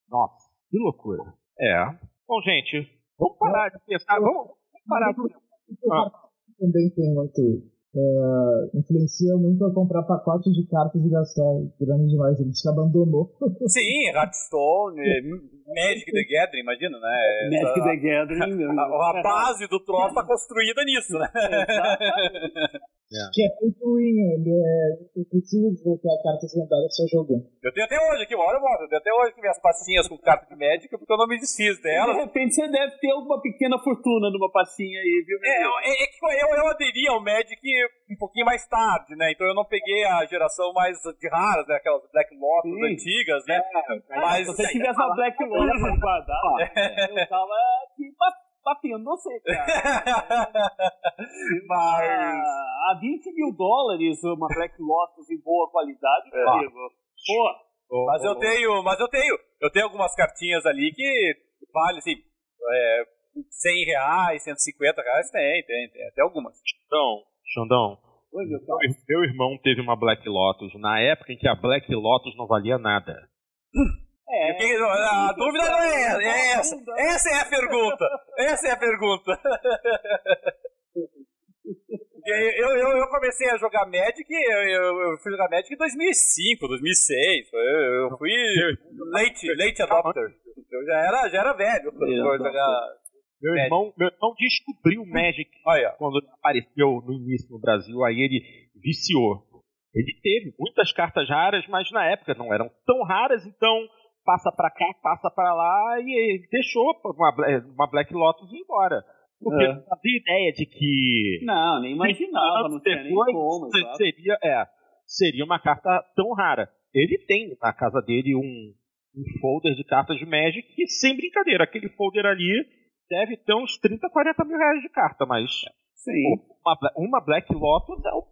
Nossa, que loucura. É. Bom, gente, vamos parar de pensar. Vamos, vamos parar de pensar. Também tem outro Uh, influencia muito a comprar pacotes de cartas e gastar grana demais. Ele se abandonou. Sim, Hearthstone, Magic the Gathering, imagina, né? Magic the Gathering. A, a, base do troço está construída nisso, né? Yeah. Que é muito ruim, ele é impossível desbloquear cartas lendárias só jogando. Eu tenho até hoje aqui, uma hora eu mostro, eu tenho até hoje minhas pastinhas com carta de médica porque eu não me desfiz dela. De repente você deve ter alguma pequena fortuna numa pastinha aí, viu? É, é, é que eu, eu aderi ao Magic um pouquinho mais tarde, né? Então eu não peguei a geração mais de raras, né? Aquelas Black Lotus Sim. antigas, né? É, Mas se você tivesse uma Black Lotus guardada, eu tava aqui batendo você, cara. Mas. A 20 mil dólares uma Black Lotus em boa qualidade, é. amigo. Pô. mas eu tenho, mas eu tenho, eu tenho algumas cartinhas ali que vale assim, é, 100 reais, 150 reais, tem, tem, tem, até algumas. Então, Xandão, Oi, meu, meu irmão teve uma Black Lotus na época em que a Black Lotus não valia nada. É. a dúvida não é essa. É essa. Essa é a pergunta. Essa é a pergunta. Eu, eu, eu comecei a jogar Magic, eu, eu, fui jogar Magic em 2005, 2006. Eu, fui late, late adopter. Eu já era, já era velho pra jogar. Meu irmão, meu irmão descobriu Magic quando apareceu no início no Brasil, aí ele viciou. Ele teve muitas cartas raras, mas na época não eram tão raras, então passa para cá, passa para lá e ele deixou uma, uma Black Lotus ir embora. Porque é. não fazia ideia de que. Não, nem imaginava, não tinha nem como. Seria, é, seria uma carta tão rara. Ele tem na casa dele um, um folder de cartas de Magic que, sem brincadeira, aquele folder ali deve ter uns 30, 40 mil reais de carta, mas. Sim. Uma, uma Black Lotus é o.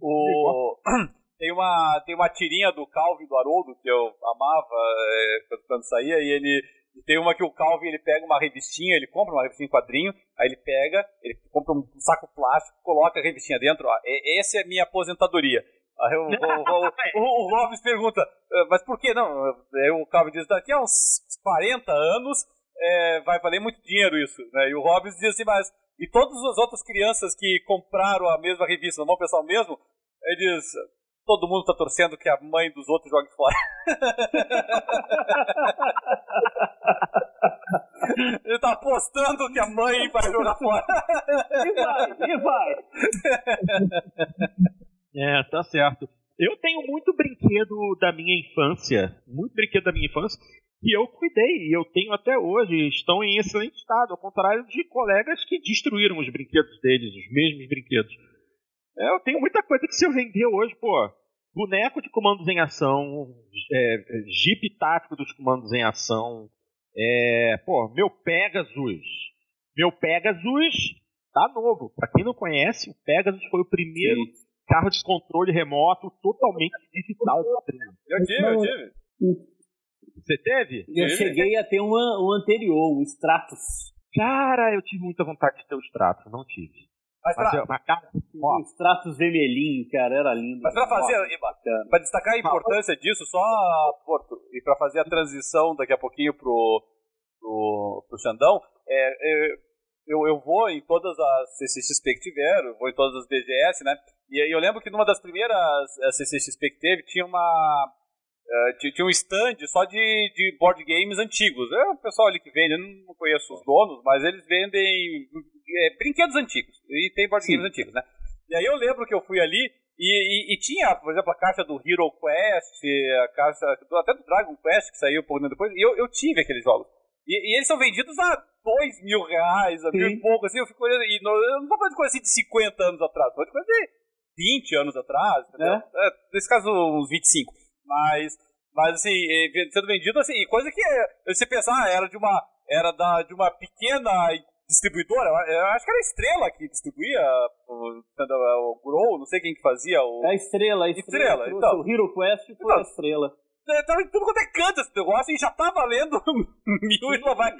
o... Tem uma, tem uma tirinha do Calvin do Haroldo que eu amava é, quando, saía, e ele e tem uma que o Calvin ele pega uma revistinha, ele compra uma revistinha em quadrinho, aí ele pega, ele compra um saco plástico, coloca a revistinha dentro, ó, essa é a minha aposentadoria. Aí o, o, o, o, Robins pergunta, ah, mas por que não? Aí o Calvin diz, daqui a uns 40 anos é, vai valer muito dinheiro isso. Né? E o Robins diz assim, mas e todas as outras crianças que compraram a mesma revista não vão pensar o mesmo? Ele diz, todo mundo tá torcendo que a mãe dos outros jogue fora. Ele tá apostando que a mãe vai jogar fora. E vai, e vai. É, tá certo. Eu tenho muito brinquedo da minha infância, muito brinquedo da minha infância, que eu cuidei e eu tenho até hoje, estão em excelente estado, ao contrário de colegas que destruíram os brinquedos deles, os mesmos brinquedos. É, eu tenho muita coisa que se eu vender hoje, pô, boneco de comandos em ação, é, jeep tático dos comandos em ação, é, pô, meu Pegasus. Meu Pegasus tá novo. Para quem não conhece, o Pegasus foi o primeiro Sim. Carro de controle remoto totalmente digital. Eu tive, eu tive. Você teve? Eu cheguei a ter um, um anterior, um Stratus. Cara, eu tive muita vontade de ter o Stratus, não tive. Mas pra... Mas, mas, cara, ó. Os tratos vermelhinhos, cara, era lindo. Mas pra fazer, para destacar a importância disso, só, Porto, e para fazer a transição daqui a pouquinho pro, pro, pro Xandão, é, é, eu, eu vou em todas as CCXP que tiveram, vou em todas as BGS, né? E eu lembro que numa das primeiras CCXP que teve, tinha uma Uh, tinha um stand só de, de board games antigos. É o pessoal ali que vende, eu não conheço os donos, mas eles vendem é, brinquedos antigos. E tem board Sim. games antigos, né? E aí eu lembro que eu fui ali e, e, e, tinha, por exemplo, a caixa do Hero Quest, a caixa até do Dragon Quest, que saiu por depois, e eu, eu tive aqueles jogos. E, e, eles são vendidos a dois mil reais, a mil e pouco, assim, eu fico olhando, e não, eu não tô falando de coisa assim de 50 anos atrás, tô falando de coisa de 20 anos atrás, entendeu? É. É, nesse caso, uns 25. Mas, mas assim, sendo vendido assim, coisa que você pensar, ah, era de uma, era da, de uma pequena distribuidora, eu acho que era a Estrela que distribuía o, o Grow, não sei quem que fazia o... É a Estrela, a Estrela. estrela então. O Hero Quest foi então, a Estrela. É, tava em tudo quanto é canto esse negócio e já tá valendo mil e lá vai,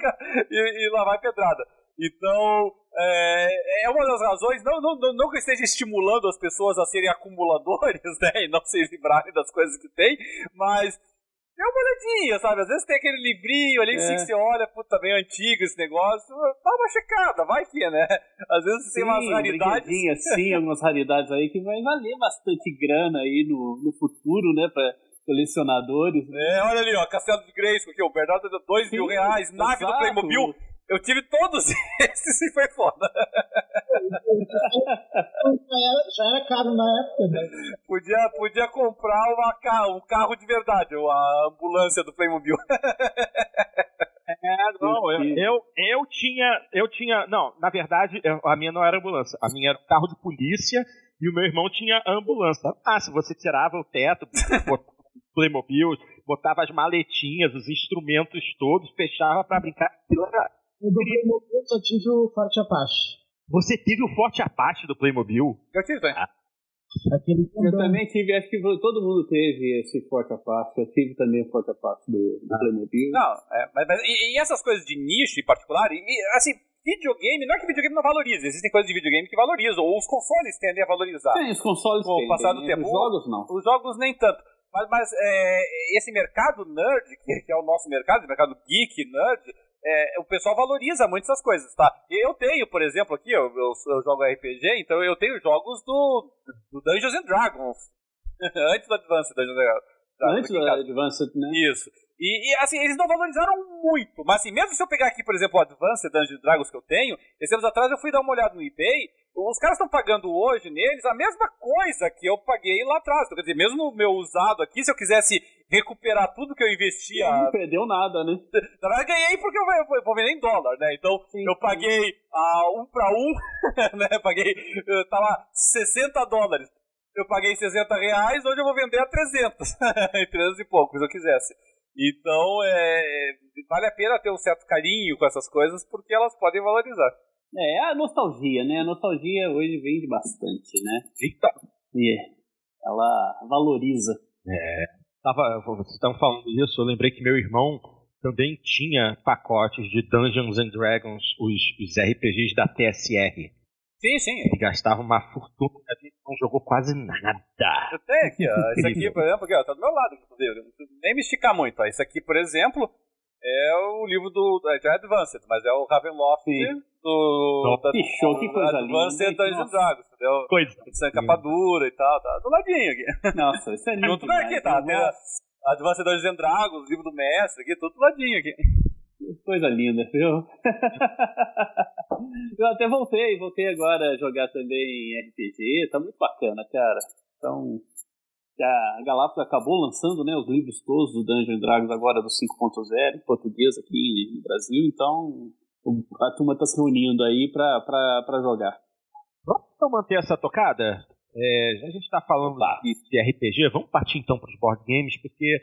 e, e lá vai pedrada. Então, é, é uma das razões, não, não, não que eu esteja estimulando as pessoas a serem acumuladores, né, e não se livrarem das coisas que tem, mas é uma olhadinha, sabe? Às vezes tem aquele livrinho ali é. que você olha, puta, bem antigo esse negócio. Dá uma checada, vai que, né? Às vezes sim, tem umas raridades. Sim, algumas raridades aí que vai valer bastante grana aí no, no futuro, né? Pra colecionadores. Né? É, olha ali, ó, Castelo de Grace, porque o Bernardo deu 2 mil reais, nave do Playmobil. Eu tive todos esses e foi foda. já, era, caro na época, né? Podia, podia comprar uma, um carro de verdade, a ambulância do Playmobil. É, não, eu, eu, eu, tinha, eu tinha, não, na verdade, a minha não era ambulância, a minha era carro de polícia e o meu irmão tinha ambulância. Ah, se você tirava o teto, Playmobil, botava as maletinhas, os instrumentos todos, fechava para brincar. Eu do Playmobil só tive o Forte Apache. Você teve o Forte Apache do Playmobil? Eu tive, ah. Aquele eu também tive, acho que todo mundo teve esse Forte Apache. Eu tive também o Forte Apache do, do ah. Playmobil. Não, é, mas, mas e, e, essas coisas de nicho em particular, e, assim, videogame, não é que videogame não valoriza, existem coisas de videogame que valorizam, ou os consoles tendem a valorizar. Sim, os consoles Com o passar do tempo. Os jogos não. Os jogos nem tanto. Mas, mas é, esse mercado nerd, que, é o nosso mercado, o mercado geek, nerd, é, o pessoal valoriza muito essas coisas, tá? Eu tenho, por exemplo, aqui, eu, eu, eu jogo RPG, então eu tenho jogos do, do Dungeons and Dragons. Antes do Advanced Dungeons and Dragons. Antes do Advanced, né? Isso. E, e, assim, eles não valorizaram muito. Mas assim, mesmo se eu pegar aqui, por exemplo, o Advanced Dungeons Dragons que eu tenho, esses anos atrás eu fui dar uma olhada no eBay, os caras estão pagando hoje neles a mesma coisa que eu paguei lá atrás. Quer dizer, mesmo o meu usado aqui, se eu quisesse recuperar tudo que eu investia. Não perdeu nada, né? Na verdade, ganhei porque eu, eu, eu vou vender em dólar, né? Então, sim, eu paguei a um para um, né? Paguei, tava 60 dólares. Eu paguei 60 reais, hoje eu vou vender a 300. 300 e pouco, se eu quisesse. Então, é, vale a pena ter um certo carinho com essas coisas, porque elas podem valorizar. É, a nostalgia, né? A nostalgia hoje vende bastante, né? Eita! E ela valoriza. É. Tava, vocês estão falando isso, eu lembrei que meu irmão também tinha pacotes de Dungeons and Dragons, os, os RPGs da TSR. Sim, sim. Ele gastava uma fortuna e não jogou quase nada. Eu tenho aqui, ó. Esse aqui, por exemplo, aqui, ó, tá do meu lado, inclusive. Não preciso nem me esticar muito, ó. Esse aqui, por exemplo, é o livro do. É, é Advanced, mas é o Ravenloft Sim. do. Da, que show, que coisa Advanced linda. Advanced Dungeons Dragons, entendeu? Coisa. Edição capa dura e tal, tá do ladinho aqui. Nossa, isso é lindo. Junto aqui, tá? Tem a Advanced Dungeons Dragons, livro do mestre aqui, tudo do ladinho aqui. Coisa linda, viu? eu até voltei, voltei agora a jogar também RPG, tá muito bacana, cara. Então, a Galápagos acabou lançando né, os livros todos do Dungeons Dragons agora do 5.0 em português aqui no Brasil, então a turma está se reunindo aí para jogar. Vamos então manter essa tocada? É, a gente está falando de, de, RPG, vamos partir então para os board games, porque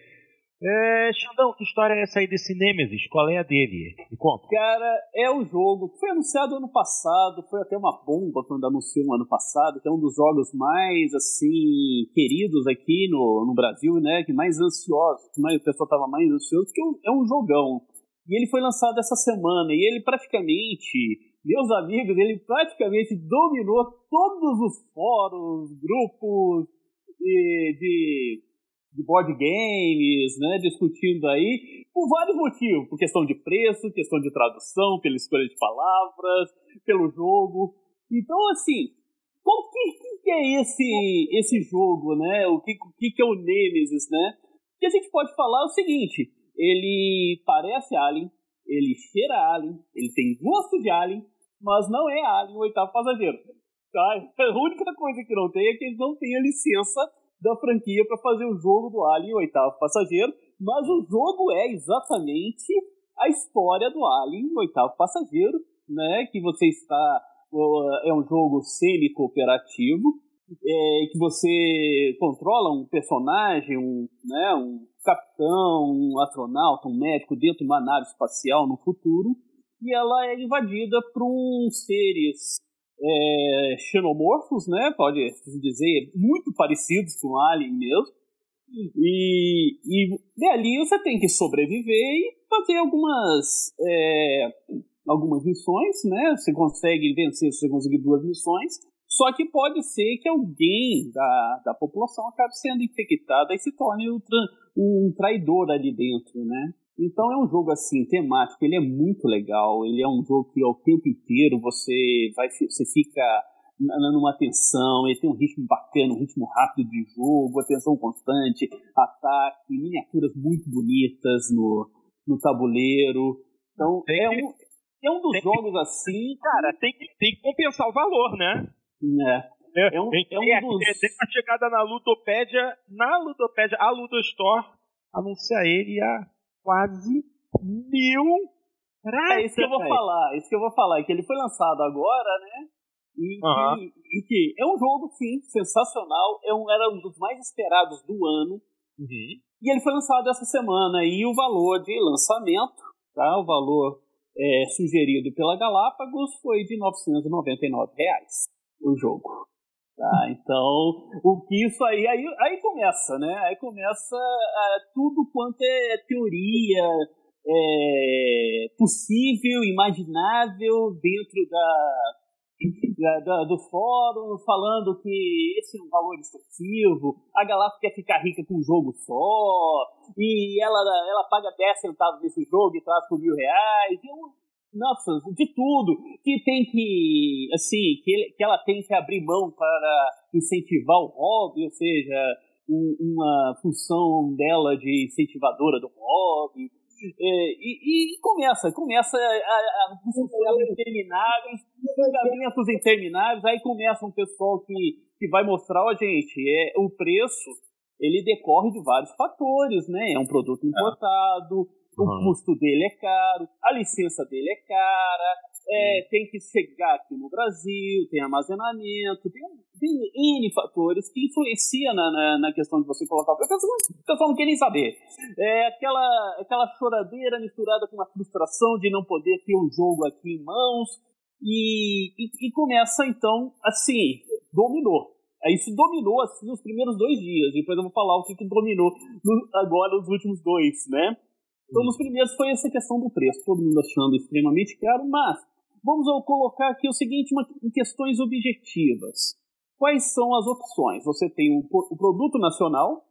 é, Xandão, que história é essa aí desse Nemesis? Qual é a dele? Me conta. Cara, é o jogo que foi anunciado ano passado, foi até uma bomba quando anunciou no ano passado, que é um dos jogos mais, assim, queridos aqui no, no Brasil, né? Que mais ansioso, que mais, o pessoal tava mais ansioso, porque é um jogão. E ele foi lançado essa semana, e ele praticamente, meus amigos, ele praticamente dominou todos os fóruns, grupos de, de de board games, né, discutindo aí, por vários motivos, por questão de preço, questão de tradução, pela escolha de palavras, pelo jogo. Então, assim, o que, que, é esse, esse jogo, né? O que, que, que é o Nemesis, né? que a gente pode falar é o seguinte: ele parece Alien, ele cheira Alien, ele tem gosto de Alien, mas não é Alien o oitavo passageiro. Tá? A única coisa que não tem é que eles não têm a licença da franquia para fazer o jogo do Alien oitavo passageiro, mas o jogo é exatamente a história do Alien oitavo passageiro, né? Que você está é um jogo semi-cooperativo, é, que você controla um personagem, um, né, um capitão, um astronauta, um médico dentro de uma nave espacial no futuro, e ela é invadida por uns seres é, xenomorfos, né, pode dizer, muito parecidos com Alien mesmo, e, e dali você tem que sobreviver e fazer algumas é, algumas missões, né? Você consegue vencer se você conseguir duas missões. Só que pode ser que alguém da, da população acabe sendo infectado e se torne um, um traidor ali dentro, né? Então é um jogo assim temático, ele é muito legal, ele é um jogo que ao tempo inteiro você vai você fica numa tensão, ele tem um ritmo bacana, um ritmo rápido de jogo, atenção constante, ataque, miniaturas muito bonitas no, no tabuleiro. Então é um, é um dos tem jogos assim. Cara, tem que, tem que compensar o valor, né? É. É, é um, é um dos... Tem uma chegada na Ludopédia, na Ludopédia, a Ludostore anuncia ele a quase mil É isso que eu vou falar, isso que eu vou falar, que ele foi lançado agora, né? E, uhum. que, e que é um jogo, sim, sensacional, é um, era um dos mais esperados do ano. Uhum. E ele foi lançado essa semana, e o valor de lançamento, tá? O valor é, sugerido pela Galápagos foi de 999 reais o jogo. Tá, então, o que isso aí, aí, aí começa, né? Aí começa é, tudo quanto é teoria é, possível, imaginável dentro da, da, do fórum, falando que esse é um valor excessivo, a Galápagos quer ficar rica com um jogo só, e ela, ela paga 10 centavos nesse jogo e traz por mil reais. Eu, nossa, de tudo. Que tem que, assim, que, que ela tem que abrir mão para incentivar o hobby, ou seja, um, uma função dela de incentivadora do hobby. É, e, e, começa, começa a, a, a intermináveis, julgamentos intermináveis, aí começa um pessoal que, que vai mostrar, ó, gente, é, o preço ele decorre de vários fatores, né? É um produto importado, uhum. O custo dele é caro, a licença dele é cara, é, tem que chegar aqui no Brasil, tem armazenamento, tem, tem N fatores que influenciam na, na, na, questão de você colocar o preço. O pessoal não quer nem saber. É aquela, aquela choradeira misturada com uma frustração de não poder ter um jogo aqui em mãos. E, e, e começa então assim, dominou. Aí isso dominou assim os primeiros dois dias. Depois eu vou falar o que, que dominou no, agora os últimos dois, né? Então, nos primeiros foi essa questão do preço, todo mundo achando extremamente caro, mas vamos colocar aqui o seguinte, uma, em questões objetivas. Quais são as opções? Você tem o, o produto nacional,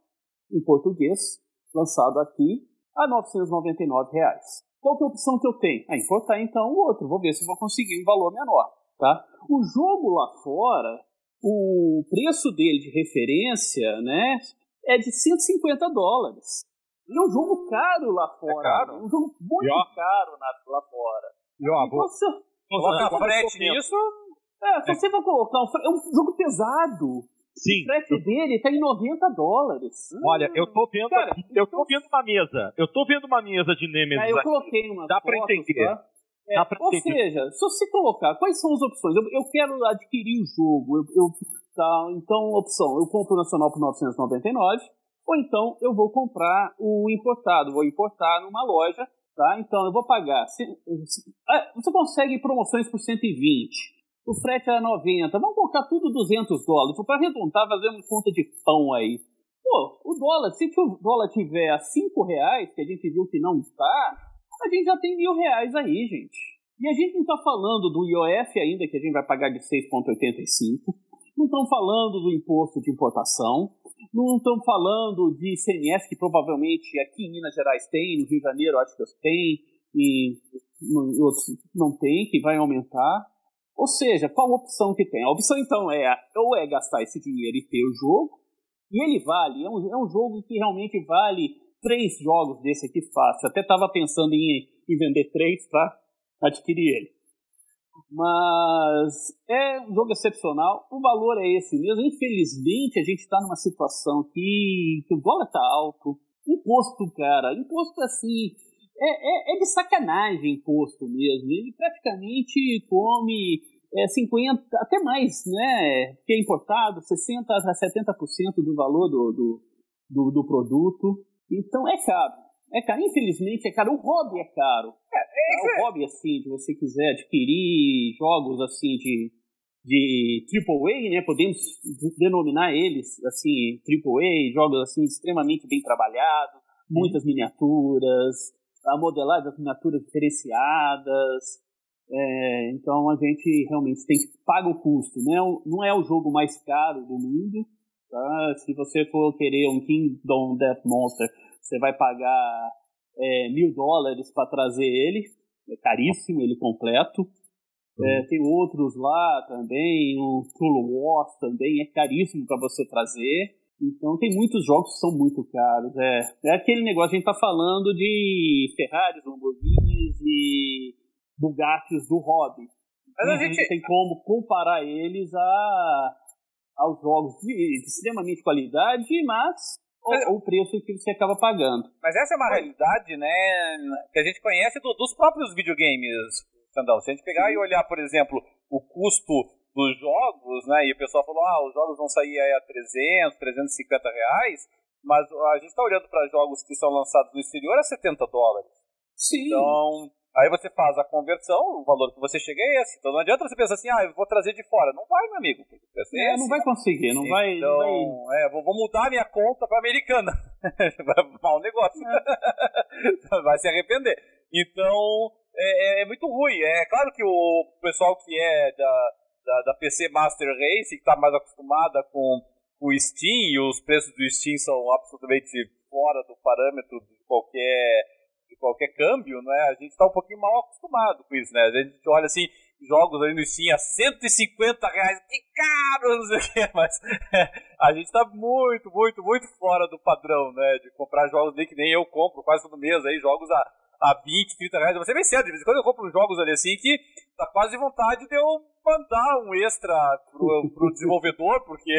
em português, lançado aqui, a 999 reais. Qual que é a opção que eu tenho? Ah, importar então o outro, vou ver se vou conseguir um valor menor. Tá? O jogo lá fora, o preço dele de referência né, é de 150 dólares. E é um jogo caro lá fora. É caro. É um jogo muito caro lá fora. E ó, vou... Você, colocar frete nisso. É, se você for colocar um É um jogo pesado. Sim. O frete eu... dele tá em 90 dólares. Olha, eu tô vendo. Cara, eu tô vendo uma mesa. Eu tô vendo uma mesa de Nemesis. É, eu coloquei uma. Dá pra entender. Tá? É, ou seja, se você colocar, quais são as opções? Eu, eu quero adquirir o jogo. Eu, eu, tá, então, opção, eu compro o Nacional por 999, ou então eu vou comprar o importado, vou importar numa loja, tá? Então eu vou pagar. Se, se, ah, você consegue promoções por 120, o frete é 90, vamos colocar tudo 200 dólares, para arredondar, uma conta de pão aí. Pô, o dólar, se o dólar tiver a 5 reais, que a gente viu que não está, a gente já tem mil reais aí, gente. E a gente não está falando do IOF ainda, que a gente vai pagar de 6,85. Não estão falando do imposto de importação. Não estão falando de ICMS, que provavelmente aqui em Minas Gerais tem, no Rio de Janeiro acho que tem, e outros não tem, que vai aumentar. Ou seja, qual a opção que tem? A opção então é ou é gastar esse dinheiro e ter o jogo, E ele vale, é um, é um jogo que realmente vale três jogos desse aqui fácil. Até estava pensando em, em vender três para adquirir ele. Mas é um jogo excepcional, o valor é esse mesmo. Infelizmente, a gente está numa situação que, que o dólar está alto, imposto, cara, imposto assim, é, é, é, de sacanagem imposto mesmo. Ele praticamente come é, 50, até mais, né? Que é importado, 60% a 70% do valor do, do, do, do produto. Então é caro. É caro, infelizmente é caro. O hobby é caro. É, é, é o hobby, assim, de você quiser adquirir jogos assim de, de AAA, né? Podemos denominar eles assim, AAA, jogos assim extremamente bem trabalhados, muitas miniaturas, a modelagem das miniaturas diferenciadas. É, então a gente realmente tem que pagar o custo. Né? Não é o jogo mais caro do mundo. Tá? Se você for querer um Kingdom Death Monster você vai pagar é, mil dólares para trazer ele, é caríssimo ele completo. É, uhum. tem outros lá também, o True Wars também é caríssimo para você trazer. Então tem muitos jogos que são muito caros. É, é aquele negócio, a gente tá falando de Ferraris, Lamborghinis e Bugattis do hobby. Mas a gente... não tem como comparar eles a, aos jogos de, de extremamente qualidade, mas ou o preço que você acaba pagando. Mas essa é uma realidade, né, que a gente conhece do, dos próprios videogames, Sandal. Se a gente pegar e olhar, por exemplo, o custo dos jogos, né, e o pessoal falou, ah, os jogos vão sair a 300, 350 reais, mas a gente está olhando para jogos que são lançados no exterior a 70 dólares. Sim. Então, Aí você faz a conversão, o valor que você chega é esse. Então não adianta você pensar assim, ah, eu vou trazer de fora. Não vai, meu amigo. É, é não vai conseguir, não vai. Então, não vai... É, vou, vou mudar minha conta para americana. Mal negócio. É. vai se arrepender. Então, é, é, é, muito ruim. É claro que o pessoal que é da, da, da PC Master Race, que está mais acostumada com o Steam, e os preços do Steam são absolutamente fora do parâmetro de qualquer qualquer câmbio, né, a gente está um pouquinho mal acostumado com isso, né? A gente olha assim, jogos ali no Steam a 150 reais, que caro, não sei o que, mas a gente está muito, muito, muito fora do padrão, né? De comprar jogos que nem eu compro quase todo mês aí, jogos a a 20, 30 reais. Você bem cedo, de vez em quando eu compro jogos ali assim que tá quase vontade de eu mandar um extra pro, pro desenvolvedor, porque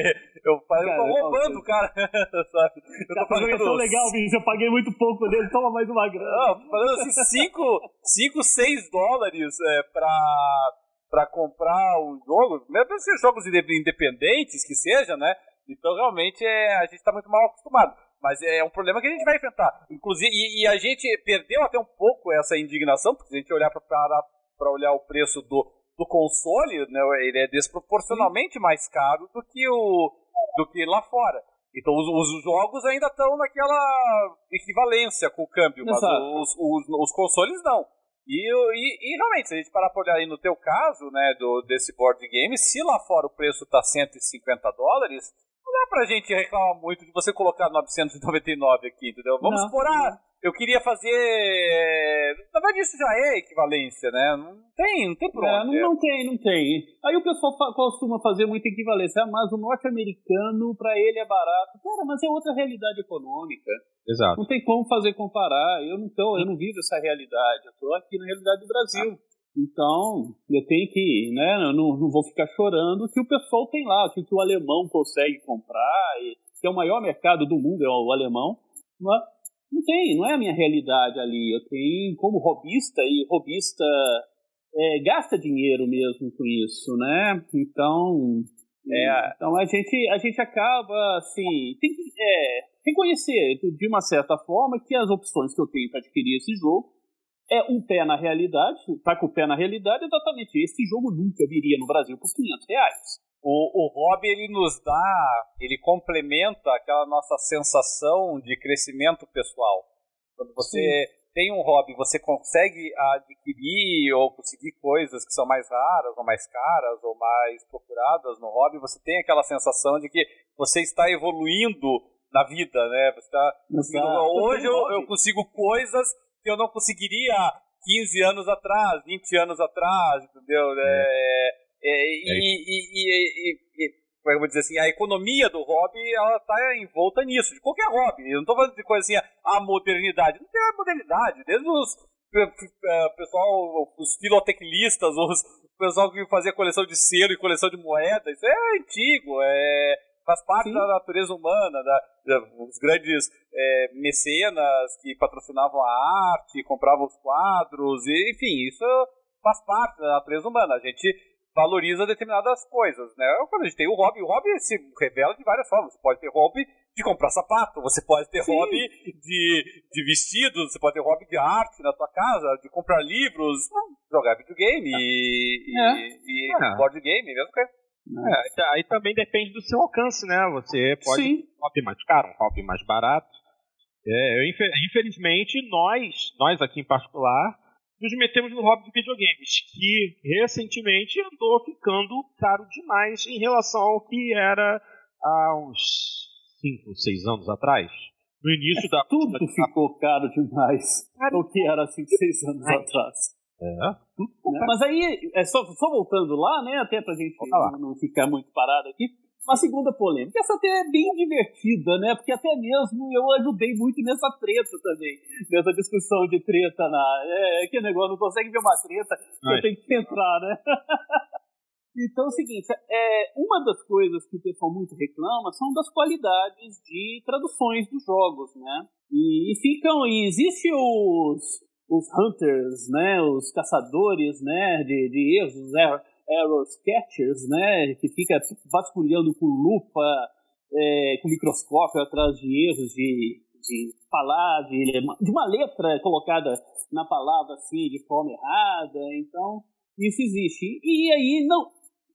eu, eu tô roubando o cara, sabe? Eu tô fazendo. É tão legal, bicho, eu paguei muito pouco dele, toma mais uma grana. Não, falando assim, 5, 6 dólares é, pra, pra comprar um jogo, mesmo se jogos independentes que seja, né? Então realmente é, a gente tá muito mal acostumado. Mas é um problema que a gente vai enfrentar. Inclusive, e, e a gente perdeu até um pouco essa indignação, porque se a gente olhar para olhar o preço do, do console, né, ele é desproporcionalmente mais caro do que, o, do que lá fora. Então os, os jogos ainda estão naquela equivalência com o câmbio, mas os, os, os, consoles não. E, e, e, realmente, se a gente parar para olhar aí no teu caso, né, do, desse board game, se lá fora o preço está 150 dólares, não dá pra gente reclamar muito de você colocar 999 aqui, entendeu? Vamos por ah, eu queria fazer. Na verdade, isso já é equivalência, né? Não tem, não tem problema. É, não, não, tem, não tem. Aí o pessoal costuma fazer muita equivalência, ah, mas o norte-americano, para ele é barato. Cara, mas é outra realidade econômica. Exato. Não tem como fazer comparar. Eu não, tô, eu não vivo essa realidade. Eu tô aqui na realidade do Brasil. Ah. Então, eu tenho que, né, eu não, não vou ficar chorando que o pessoal tem lá, que, o alemão consegue comprar, e, que é o maior mercado do mundo, é o alemão, mas não tem, não é a minha realidade ali. Eu tenho como robista, e robista é, gasta dinheiro mesmo com isso, né? Então, é, então a gente, a gente acaba, assim, tem que é, reconhecer de uma certa forma que as opções que eu tenho para adquirir esse jogo é um pé na realidade, tá com o pé na realidade, exatamente. Esse jogo nunca viria no Brasil por 500 reais. O, o hobby ele nos dá, ele complementa aquela nossa sensação de crescimento pessoal. Quando você Sim. tem um hobby, você consegue adquirir ou conseguir coisas que são mais raras, ou mais caras, ou mais procuradas no hobby, você tem aquela sensação de que você está evoluindo na vida, né? Você está hoje eu, eu consigo coisas que eu não conseguiria 15 anos atrás, 20 anos atrás, entendeu? É. É, é, é, e, e, e, como é eu vou dizer assim, a economia do hobby, ela tá envolta nisso, de qualquer hobby. Eu não tô falando de coisa assim, a modernidade. Não tem a modernidade, desde os é, pessoal, os filotecnistas, os pessoal que fazia coleção de selo e coleção de moeda, isso é antigo, é, faz parte Sim. da natureza humana, da, da os grandes é, mecenas que patrocinavam a arte, compravam os quadros, e, enfim, isso faz parte da natureza humana. A gente valoriza determinadas coisas, né? Quando a gente tem o hobby, o hobby se revela de várias formas. Você pode ter hobby de comprar sapato, você pode ter Sim. hobby de, de vestidos, você pode ter hobby de arte na tua casa, de comprar livros, jogar videogame e, é. e, e é. board game, mesmo coisa. É, aí também depende do seu alcance, né? Você pode Sim. um hobby mais caro, um hobby mais barato. É, eu, infelizmente, nós, nós aqui em particular, nos metemos no hobby de videogames, que recentemente andou ficando caro demais em relação ao que era há uns 5, 6 anos atrás. No início é, da. Tudo da... ficou caro demais. O que era 5, 6 anos atrás. É, né? Mas aí, é só, só voltando lá, né? Até pra gente não, não ficar muito parado aqui. Uma segunda polêmica. Essa até é bem divertida, né? Porque até mesmo eu ajudei muito nessa treta também. Nessa discussão de treta na. É, que negócio, não consegue ver uma treta, Ai. eu tenho que entrar, né? então é o seguinte: é, uma das coisas que o pessoal muito reclama são das qualidades de traduções dos jogos, né? E, e ficam. E existe os. Os hunters, né, os caçadores, né, de, de erros, os error catchers, né, que fica vasculhando com lupa, é, com microscópio atrás de erros de, de falar, de, de uma letra colocada na palavra assim de forma errada. Então, isso existe. E aí, não,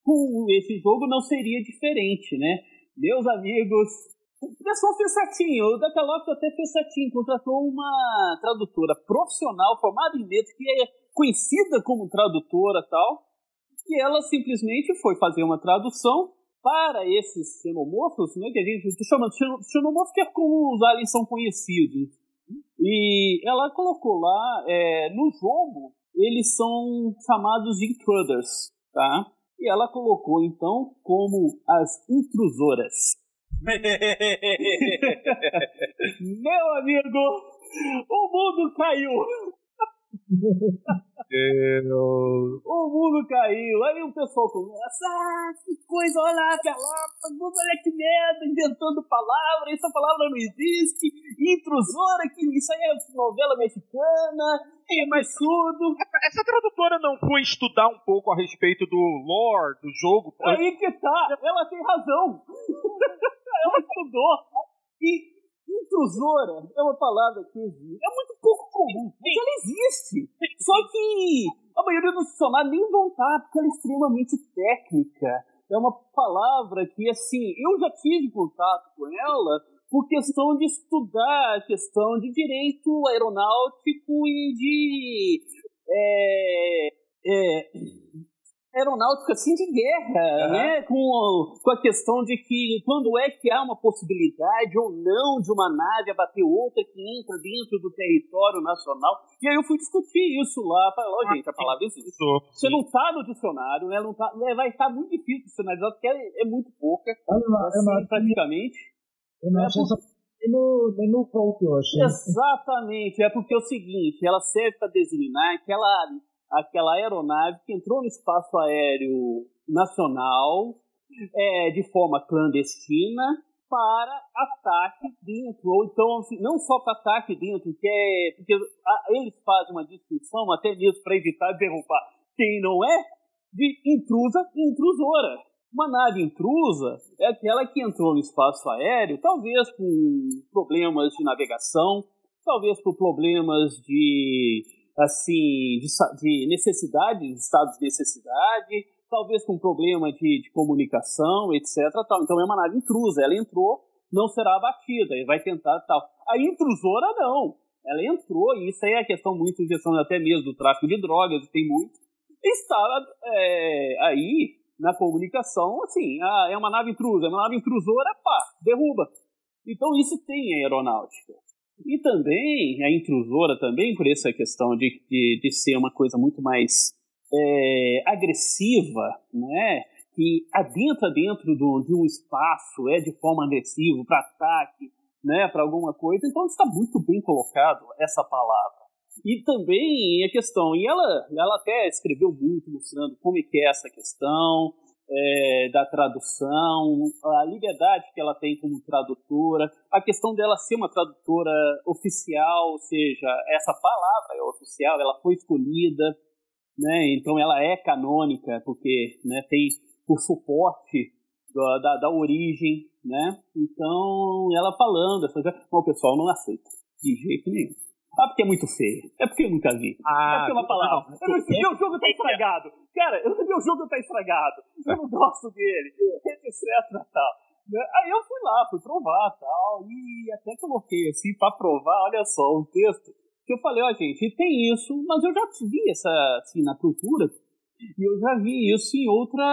com esse jogo não seria diferente, né? Meus amigos, o pessoal fez certinho, o Decalox até fez certinho, contratou uma tradutora profissional formada em letras, que é conhecida como tradutora tal, e ela simplesmente foi fazer uma tradução para esses xenomorfos, né, que a gente chama de xenomorfos, que é como os aliens são conhecidos. E ela colocou lá, é, no jogo, eles são chamados de intruders, tá? E ela colocou, então, como as intrusoras. Meu amigo, o mundo caiu! Deus. O mundo caiu. Aí o pessoal começa, ah, que coisa, olha lá, olha que merda, inventando palavra, essa palavra não existe, intrusora, que isso aí é novela mexicana, é mais surdo. Essa tradutora não foi estudar um pouco a respeito do lore, do jogo? Aí que tá, ela tem razão. ela estudou. E Intrusora é uma palavra que existe. É muito pouco comum, mas ela existe. Só que a maioria dos funcionários nem vão estar, porque ela é extremamente técnica. É uma palavra que, assim, eu já tive contato com ela por questão de estudar a questão de direito aeronáutico e de. É, é, aeronáutica assim de guerra, uhum. né? Com, com a questão de que quando é que há uma possibilidade ou não de uma nave abater outra que entra dentro do território nacional. E aí eu fui discutir isso lá. Falei, ó, oh, gente, a palavra existe. Você não está no dicionário, né? Não tá, né, vai estar muito difícil de dicionarizar, porque é, é muito pouca. assim, praticamente. Eu não é nem no, nem no ponto, eu achei. Exatamente. É porque é o seguinte, ela serve para designar aquela aquela aeronave que entrou no espaço aéreo nacional é, de forma clandestina para ataque dentro, ou então assim, não só para ataque dentro, que é, porque eles fazem uma distinção até mesmo para evitar derrubar quem não é, de intrusa e intrusora. Uma nave intrusa é aquela que entrou no espaço aéreo, talvez com problemas de navegação, talvez por problemas de assim, de, de necessidade, estados de necessidade, talvez com problema de, de, comunicação, etc. Tal. Então é uma nave intrusa, ela entrou, não será abatida, e vai tentar tal. A intrusora não, ela entrou, e isso aí é a questão muito em questão até mesmo do tráfico de drogas, tem muito, está é, aí na comunicação, assim, ah, é uma nave intrusa, é uma nave intrusora, pá, derruba. Então isso tem aeronáutica. E também, a intrusora também, por essa questão de, de, de ser uma coisa muito mais é, agressiva, né? que adentra dentro do, de um espaço, é de forma agressiva, para ataque, né, para alguma coisa. Então está muito bem colocado essa palavra. E também a questão, e ela, ela até escreveu muito mostrando como é que é essa questão é, da tradução, a liberdade que ela tem como tradutora, a questão dela ser uma tradutora oficial, ou seja, essa palavra é oficial, ela foi escolhida, né, então ela é canônica, porque né, tem o suporte da, da, da origem, né? Então, ela falando, essa o pessoal não aceita, de jeito nenhum. Ah, porque é muito feio. É porque eu nunca vi. Ah, é porque é uma palavra. Não, não, meu jogo tá estragado. Cara, meu jogo tá estragado. Eu não gosto dele. Etc. Tal. Né? Aí eu fui lá, fui provar tal. E até coloquei assim pra provar, olha só, um texto. Que eu falei, ó, gente, tem isso, mas eu já vi essa assim, na cultura e eu já vi isso em, outra,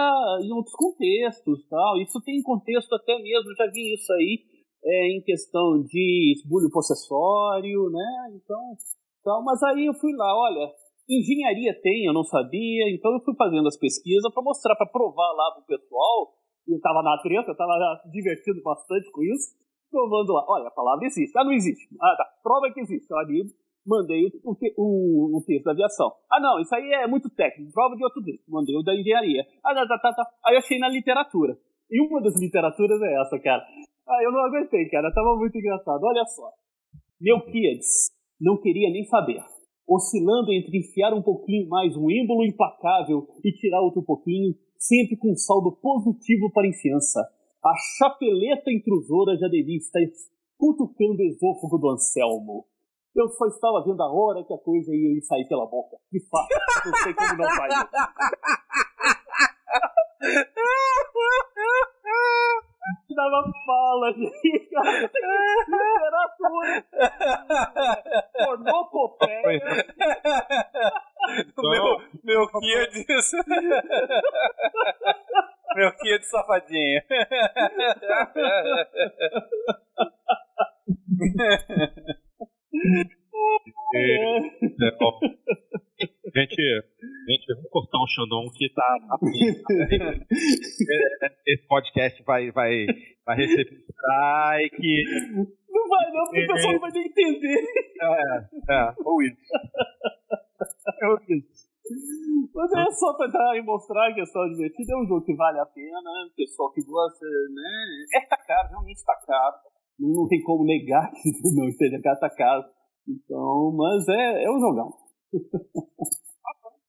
em outros contextos. Tal. Isso tem contexto até mesmo, eu já vi isso aí é, em questão de esbulho possessório, né? Então, então, mas aí eu fui lá, olha, engenharia tem, eu não sabia, então eu fui fazendo as pesquisas para mostrar, para provar lá pro pessoal. Eu estava na treta, eu estava divertindo bastante com isso, provando lá, olha, a palavra existe. Ah, não existe. Ah, tá, prova que existe. Ali mandei o, o, o, texto da aviação. Ah, não, isso aí é muito técnico, prova de outro jeito. Mandei o da engenharia. Ah, tá, tá, tá, tá. Aí eu achei na literatura. E uma das literaturas é essa, cara. Ah, eu não aguentei, cara. Tava muito engraçado. Olha só. Melquiades não queria nem saber. Oscilando entre enfiar um pouquinho mais um ímbolo implacável e tirar outro pouquinho, sempre com um saldo positivo para a enfiança. A chapeleta intrusora já devia estar cutucando o esôfago do Anselmo. Eu só estava vendo a hora que a coisa ia sair pela boca. De fato, não sei como não saiu. Dava fala, gente. Literatura. Pornocopeia. Meu, meu Kia disso. meu Kia de safadinho. É, gente, gente, vamos cortar um Xandão que tá. Esse podcast vai, vai, vai receber strike. Não vai, não, porque o pessoal não vai nem entender. É, é, ou isso. É isso. Mas é só tentar mostrar que é só divertido. É um jogo que vale a pena. O pessoal que gosta, né? É tá caro, realmente tá caro. Não tem como negar que não esteja caro, tá caro. Então, mas é, é um jogão.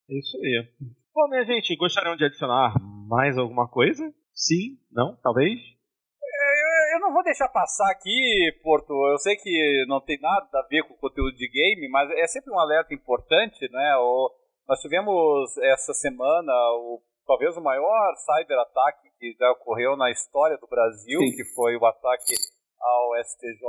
é isso aí. Bom, minha gente, gostariam de adicionar mais alguma coisa? Sim? Não? Talvez? É, eu não vou deixar passar aqui, Porto. Eu sei que não tem nada a ver com o conteúdo de game, mas é sempre um alerta importante, né? O, nós tivemos essa semana o, talvez o maior cyber-ataque que já ocorreu na história do Brasil, Sim. que foi o ataque ao STJ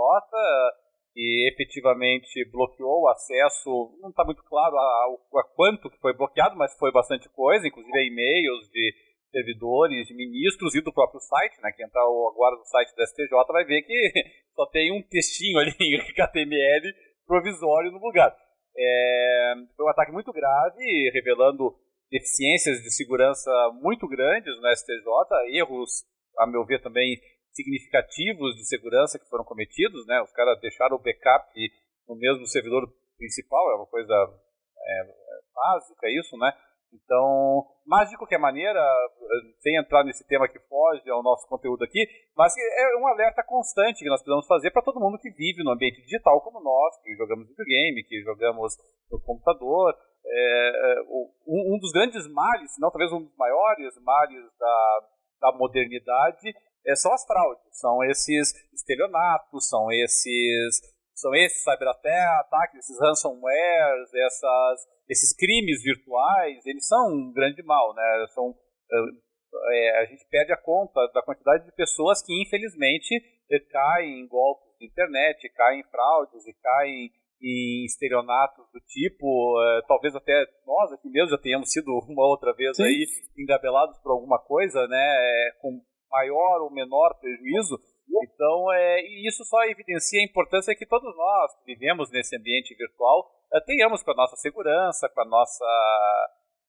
que efetivamente bloqueou o acesso, não está muito claro a, a, quanto que foi bloqueado, mas foi bastante coisa, inclusive e-mails de servidores, de ministros e do próprio site, né, quem entrar agora no site do STJ vai ver que só tem um textinho ali em HTML provisório no lugar. É, foi um ataque muito grave, revelando deficiências de segurança muito grandes no STJ, erros, a meu ver, também significativos de segurança que foram cometidos, né? Os caras deixaram o backup no mesmo servidor principal, é uma coisa é, básica isso, né? Então, mas de qualquer maneira, sem entrar nesse tema que foge ao nosso conteúdo aqui, mas é um alerta constante que nós precisamos fazer para todo mundo que vive no ambiente digital como nós, que jogamos videogame, que jogamos no computador. É, é um, dos grandes males, se não talvez um dos maiores males da, da modernidade, são as fraudes, são esses estelionatos, são esses são esses cyber-ataques, esses ransomwares, essas, esses crimes virtuais, eles são um grande mal, né? São, é, a gente perde a conta da quantidade de pessoas que, infelizmente, caem em golpes de internet, caem em fraudes e caem em estelionatos do tipo, é, talvez até nós aqui mesmo já tenhamos sido uma outra vez Sim. aí engabelados por alguma coisa, né? É, com maior ou menor prejuízo. Então, é, isso só evidencia a importância que todos nós que vivemos nesse ambiente virtual é, tenhamos com a nossa segurança, com a nossa,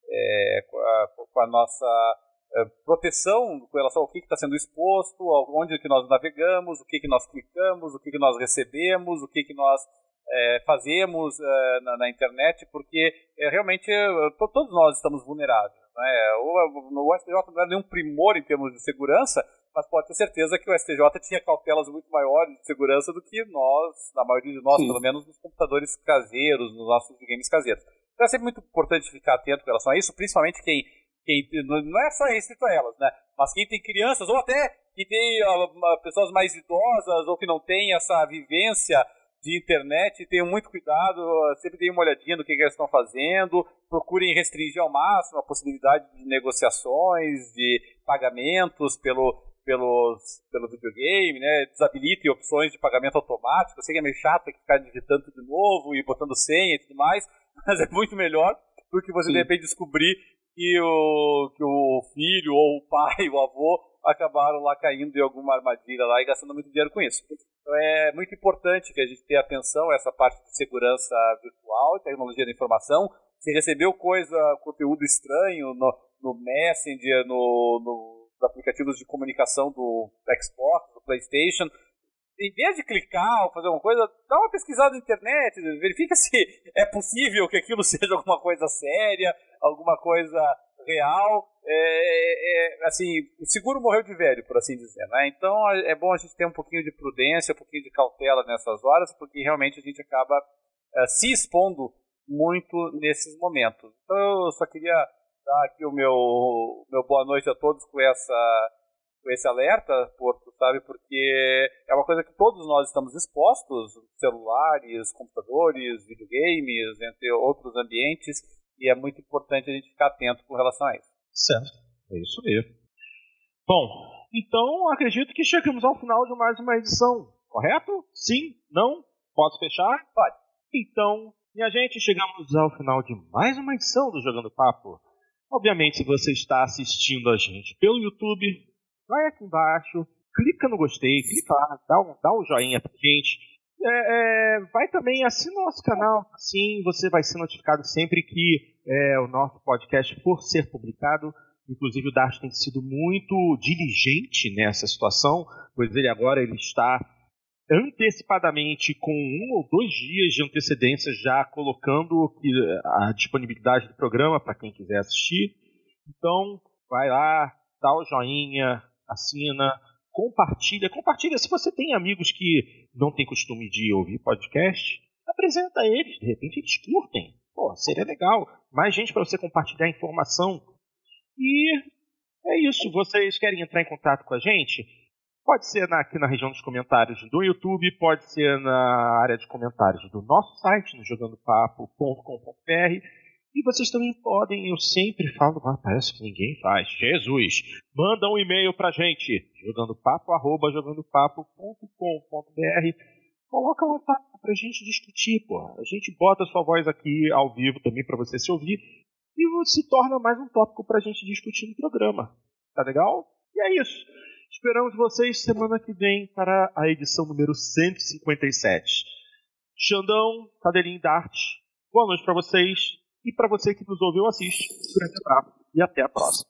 é, com, a, com a nossa é, proteção com relação ao que está sendo exposto, onde que nós navegamos, o que, que nós clicamos, o que, que nós recebemos, o que, que nós é, fazemos na, na, internet, porque realmente todos nós estamos vulneráveis. Né? O, STJ não é nenhum primor em termos de segurança, mas pode ter certeza que o STJ tinha cautelas muito maiores de segurança do que nós, na maioria de nós, Sim. pelo menos nos computadores caseiros, nos nossos games caseiros. Então é sempre muito importante ficar atento com relação a isso, principalmente quem, quem não é só restrito a elas, né? Mas quem tem crianças, ou até que tem uh, pessoas mais idosas, ou que não tem essa vivência de internet, tenham muito cuidado, sempre deem uma olhadinha no que, que eles estão fazendo, procurem restringir ao máximo a possibilidade de negociações, de pagamentos pelo, pelos, pelo videogame, né? Desabilitem opções de pagamento automático. Eu sei que é meio chato ter que ficar digitando de novo e botando senha e tudo mais, mas é muito melhor do que você Sim. de repente descobrir que o, que o filho ou o pai, o avô, acabaram lá caindo em alguma armadilha lá e gastando muito dinheiro com isso. Então é muito importante que a gente tenha atenção a essa parte de segurança virtual, tecnologia da informação. Se recebeu coisa, conteúdo estranho no, no Messenger, no, no nos aplicativos de comunicação do Xbox, do PlayStation, em vez de clicar ou fazer alguma coisa, dá uma pesquisada na internet, verifica se é possível que aquilo seja alguma coisa séria, alguma coisa real. É, é, assim, o seguro morreu de velho, por assim dizer. Né? Então é bom a gente ter um pouquinho de prudência, um pouquinho de cautela nessas horas, porque realmente a gente acaba é, se expondo muito nesses momentos. Então eu só queria dar aqui o meu, meu boa noite a todos com essa com esse alerta, Porto, sabe? Porque é uma coisa que todos nós estamos expostos, celulares, computadores, videogames, entre outros ambientes, e é muito importante a gente ficar atento com relação a isso. Certo, é isso mesmo. Bom, então acredito que chegamos ao final de mais uma edição, correto? Sim? Não? Posso fechar? Pode. Então, minha gente, chegamos ao final de mais uma edição do Jogando Papo. Obviamente, se você está assistindo a gente pelo YouTube, vai aqui embaixo, clica no gostei, clica lá, dá um, dá um joinha pra gente. É, é, vai também, assina o nosso canal, sim, você vai ser notificado sempre que é, o nosso podcast for ser publicado. Inclusive o Dart tem sido muito diligente nessa situação, pois ele agora ele está antecipadamente, com um ou dois dias de antecedência, já colocando a disponibilidade do programa para quem quiser assistir. Então, vai lá, dá o joinha, assina, compartilha. Compartilha se você tem amigos que não têm costume de ouvir podcast, apresenta eles, de repente eles curtem. Pô, seria legal. Mais gente para você compartilhar informação. E é isso. Vocês querem entrar em contato com a gente? Pode ser aqui na região dos comentários do YouTube, pode ser na área de comentários do nosso site, no jogandopapo.com.br. E vocês também podem, eu sempre falo, mas parece que ninguém faz. Jesus! Manda um e-mail pra gente, jogandopapo, arroba, jogandopapo.com.br. Coloca lá pra gente discutir, pô. A gente bota a sua voz aqui ao vivo também para você se ouvir. E se torna mais um tópico pra gente discutir no programa. Tá legal? E é isso. Esperamos vocês semana que vem para a edição número 157. Xandão, Cadelinho Dart, boa noite para vocês. E para você que nos ouviu, assiste. Grande abraço e até a próxima.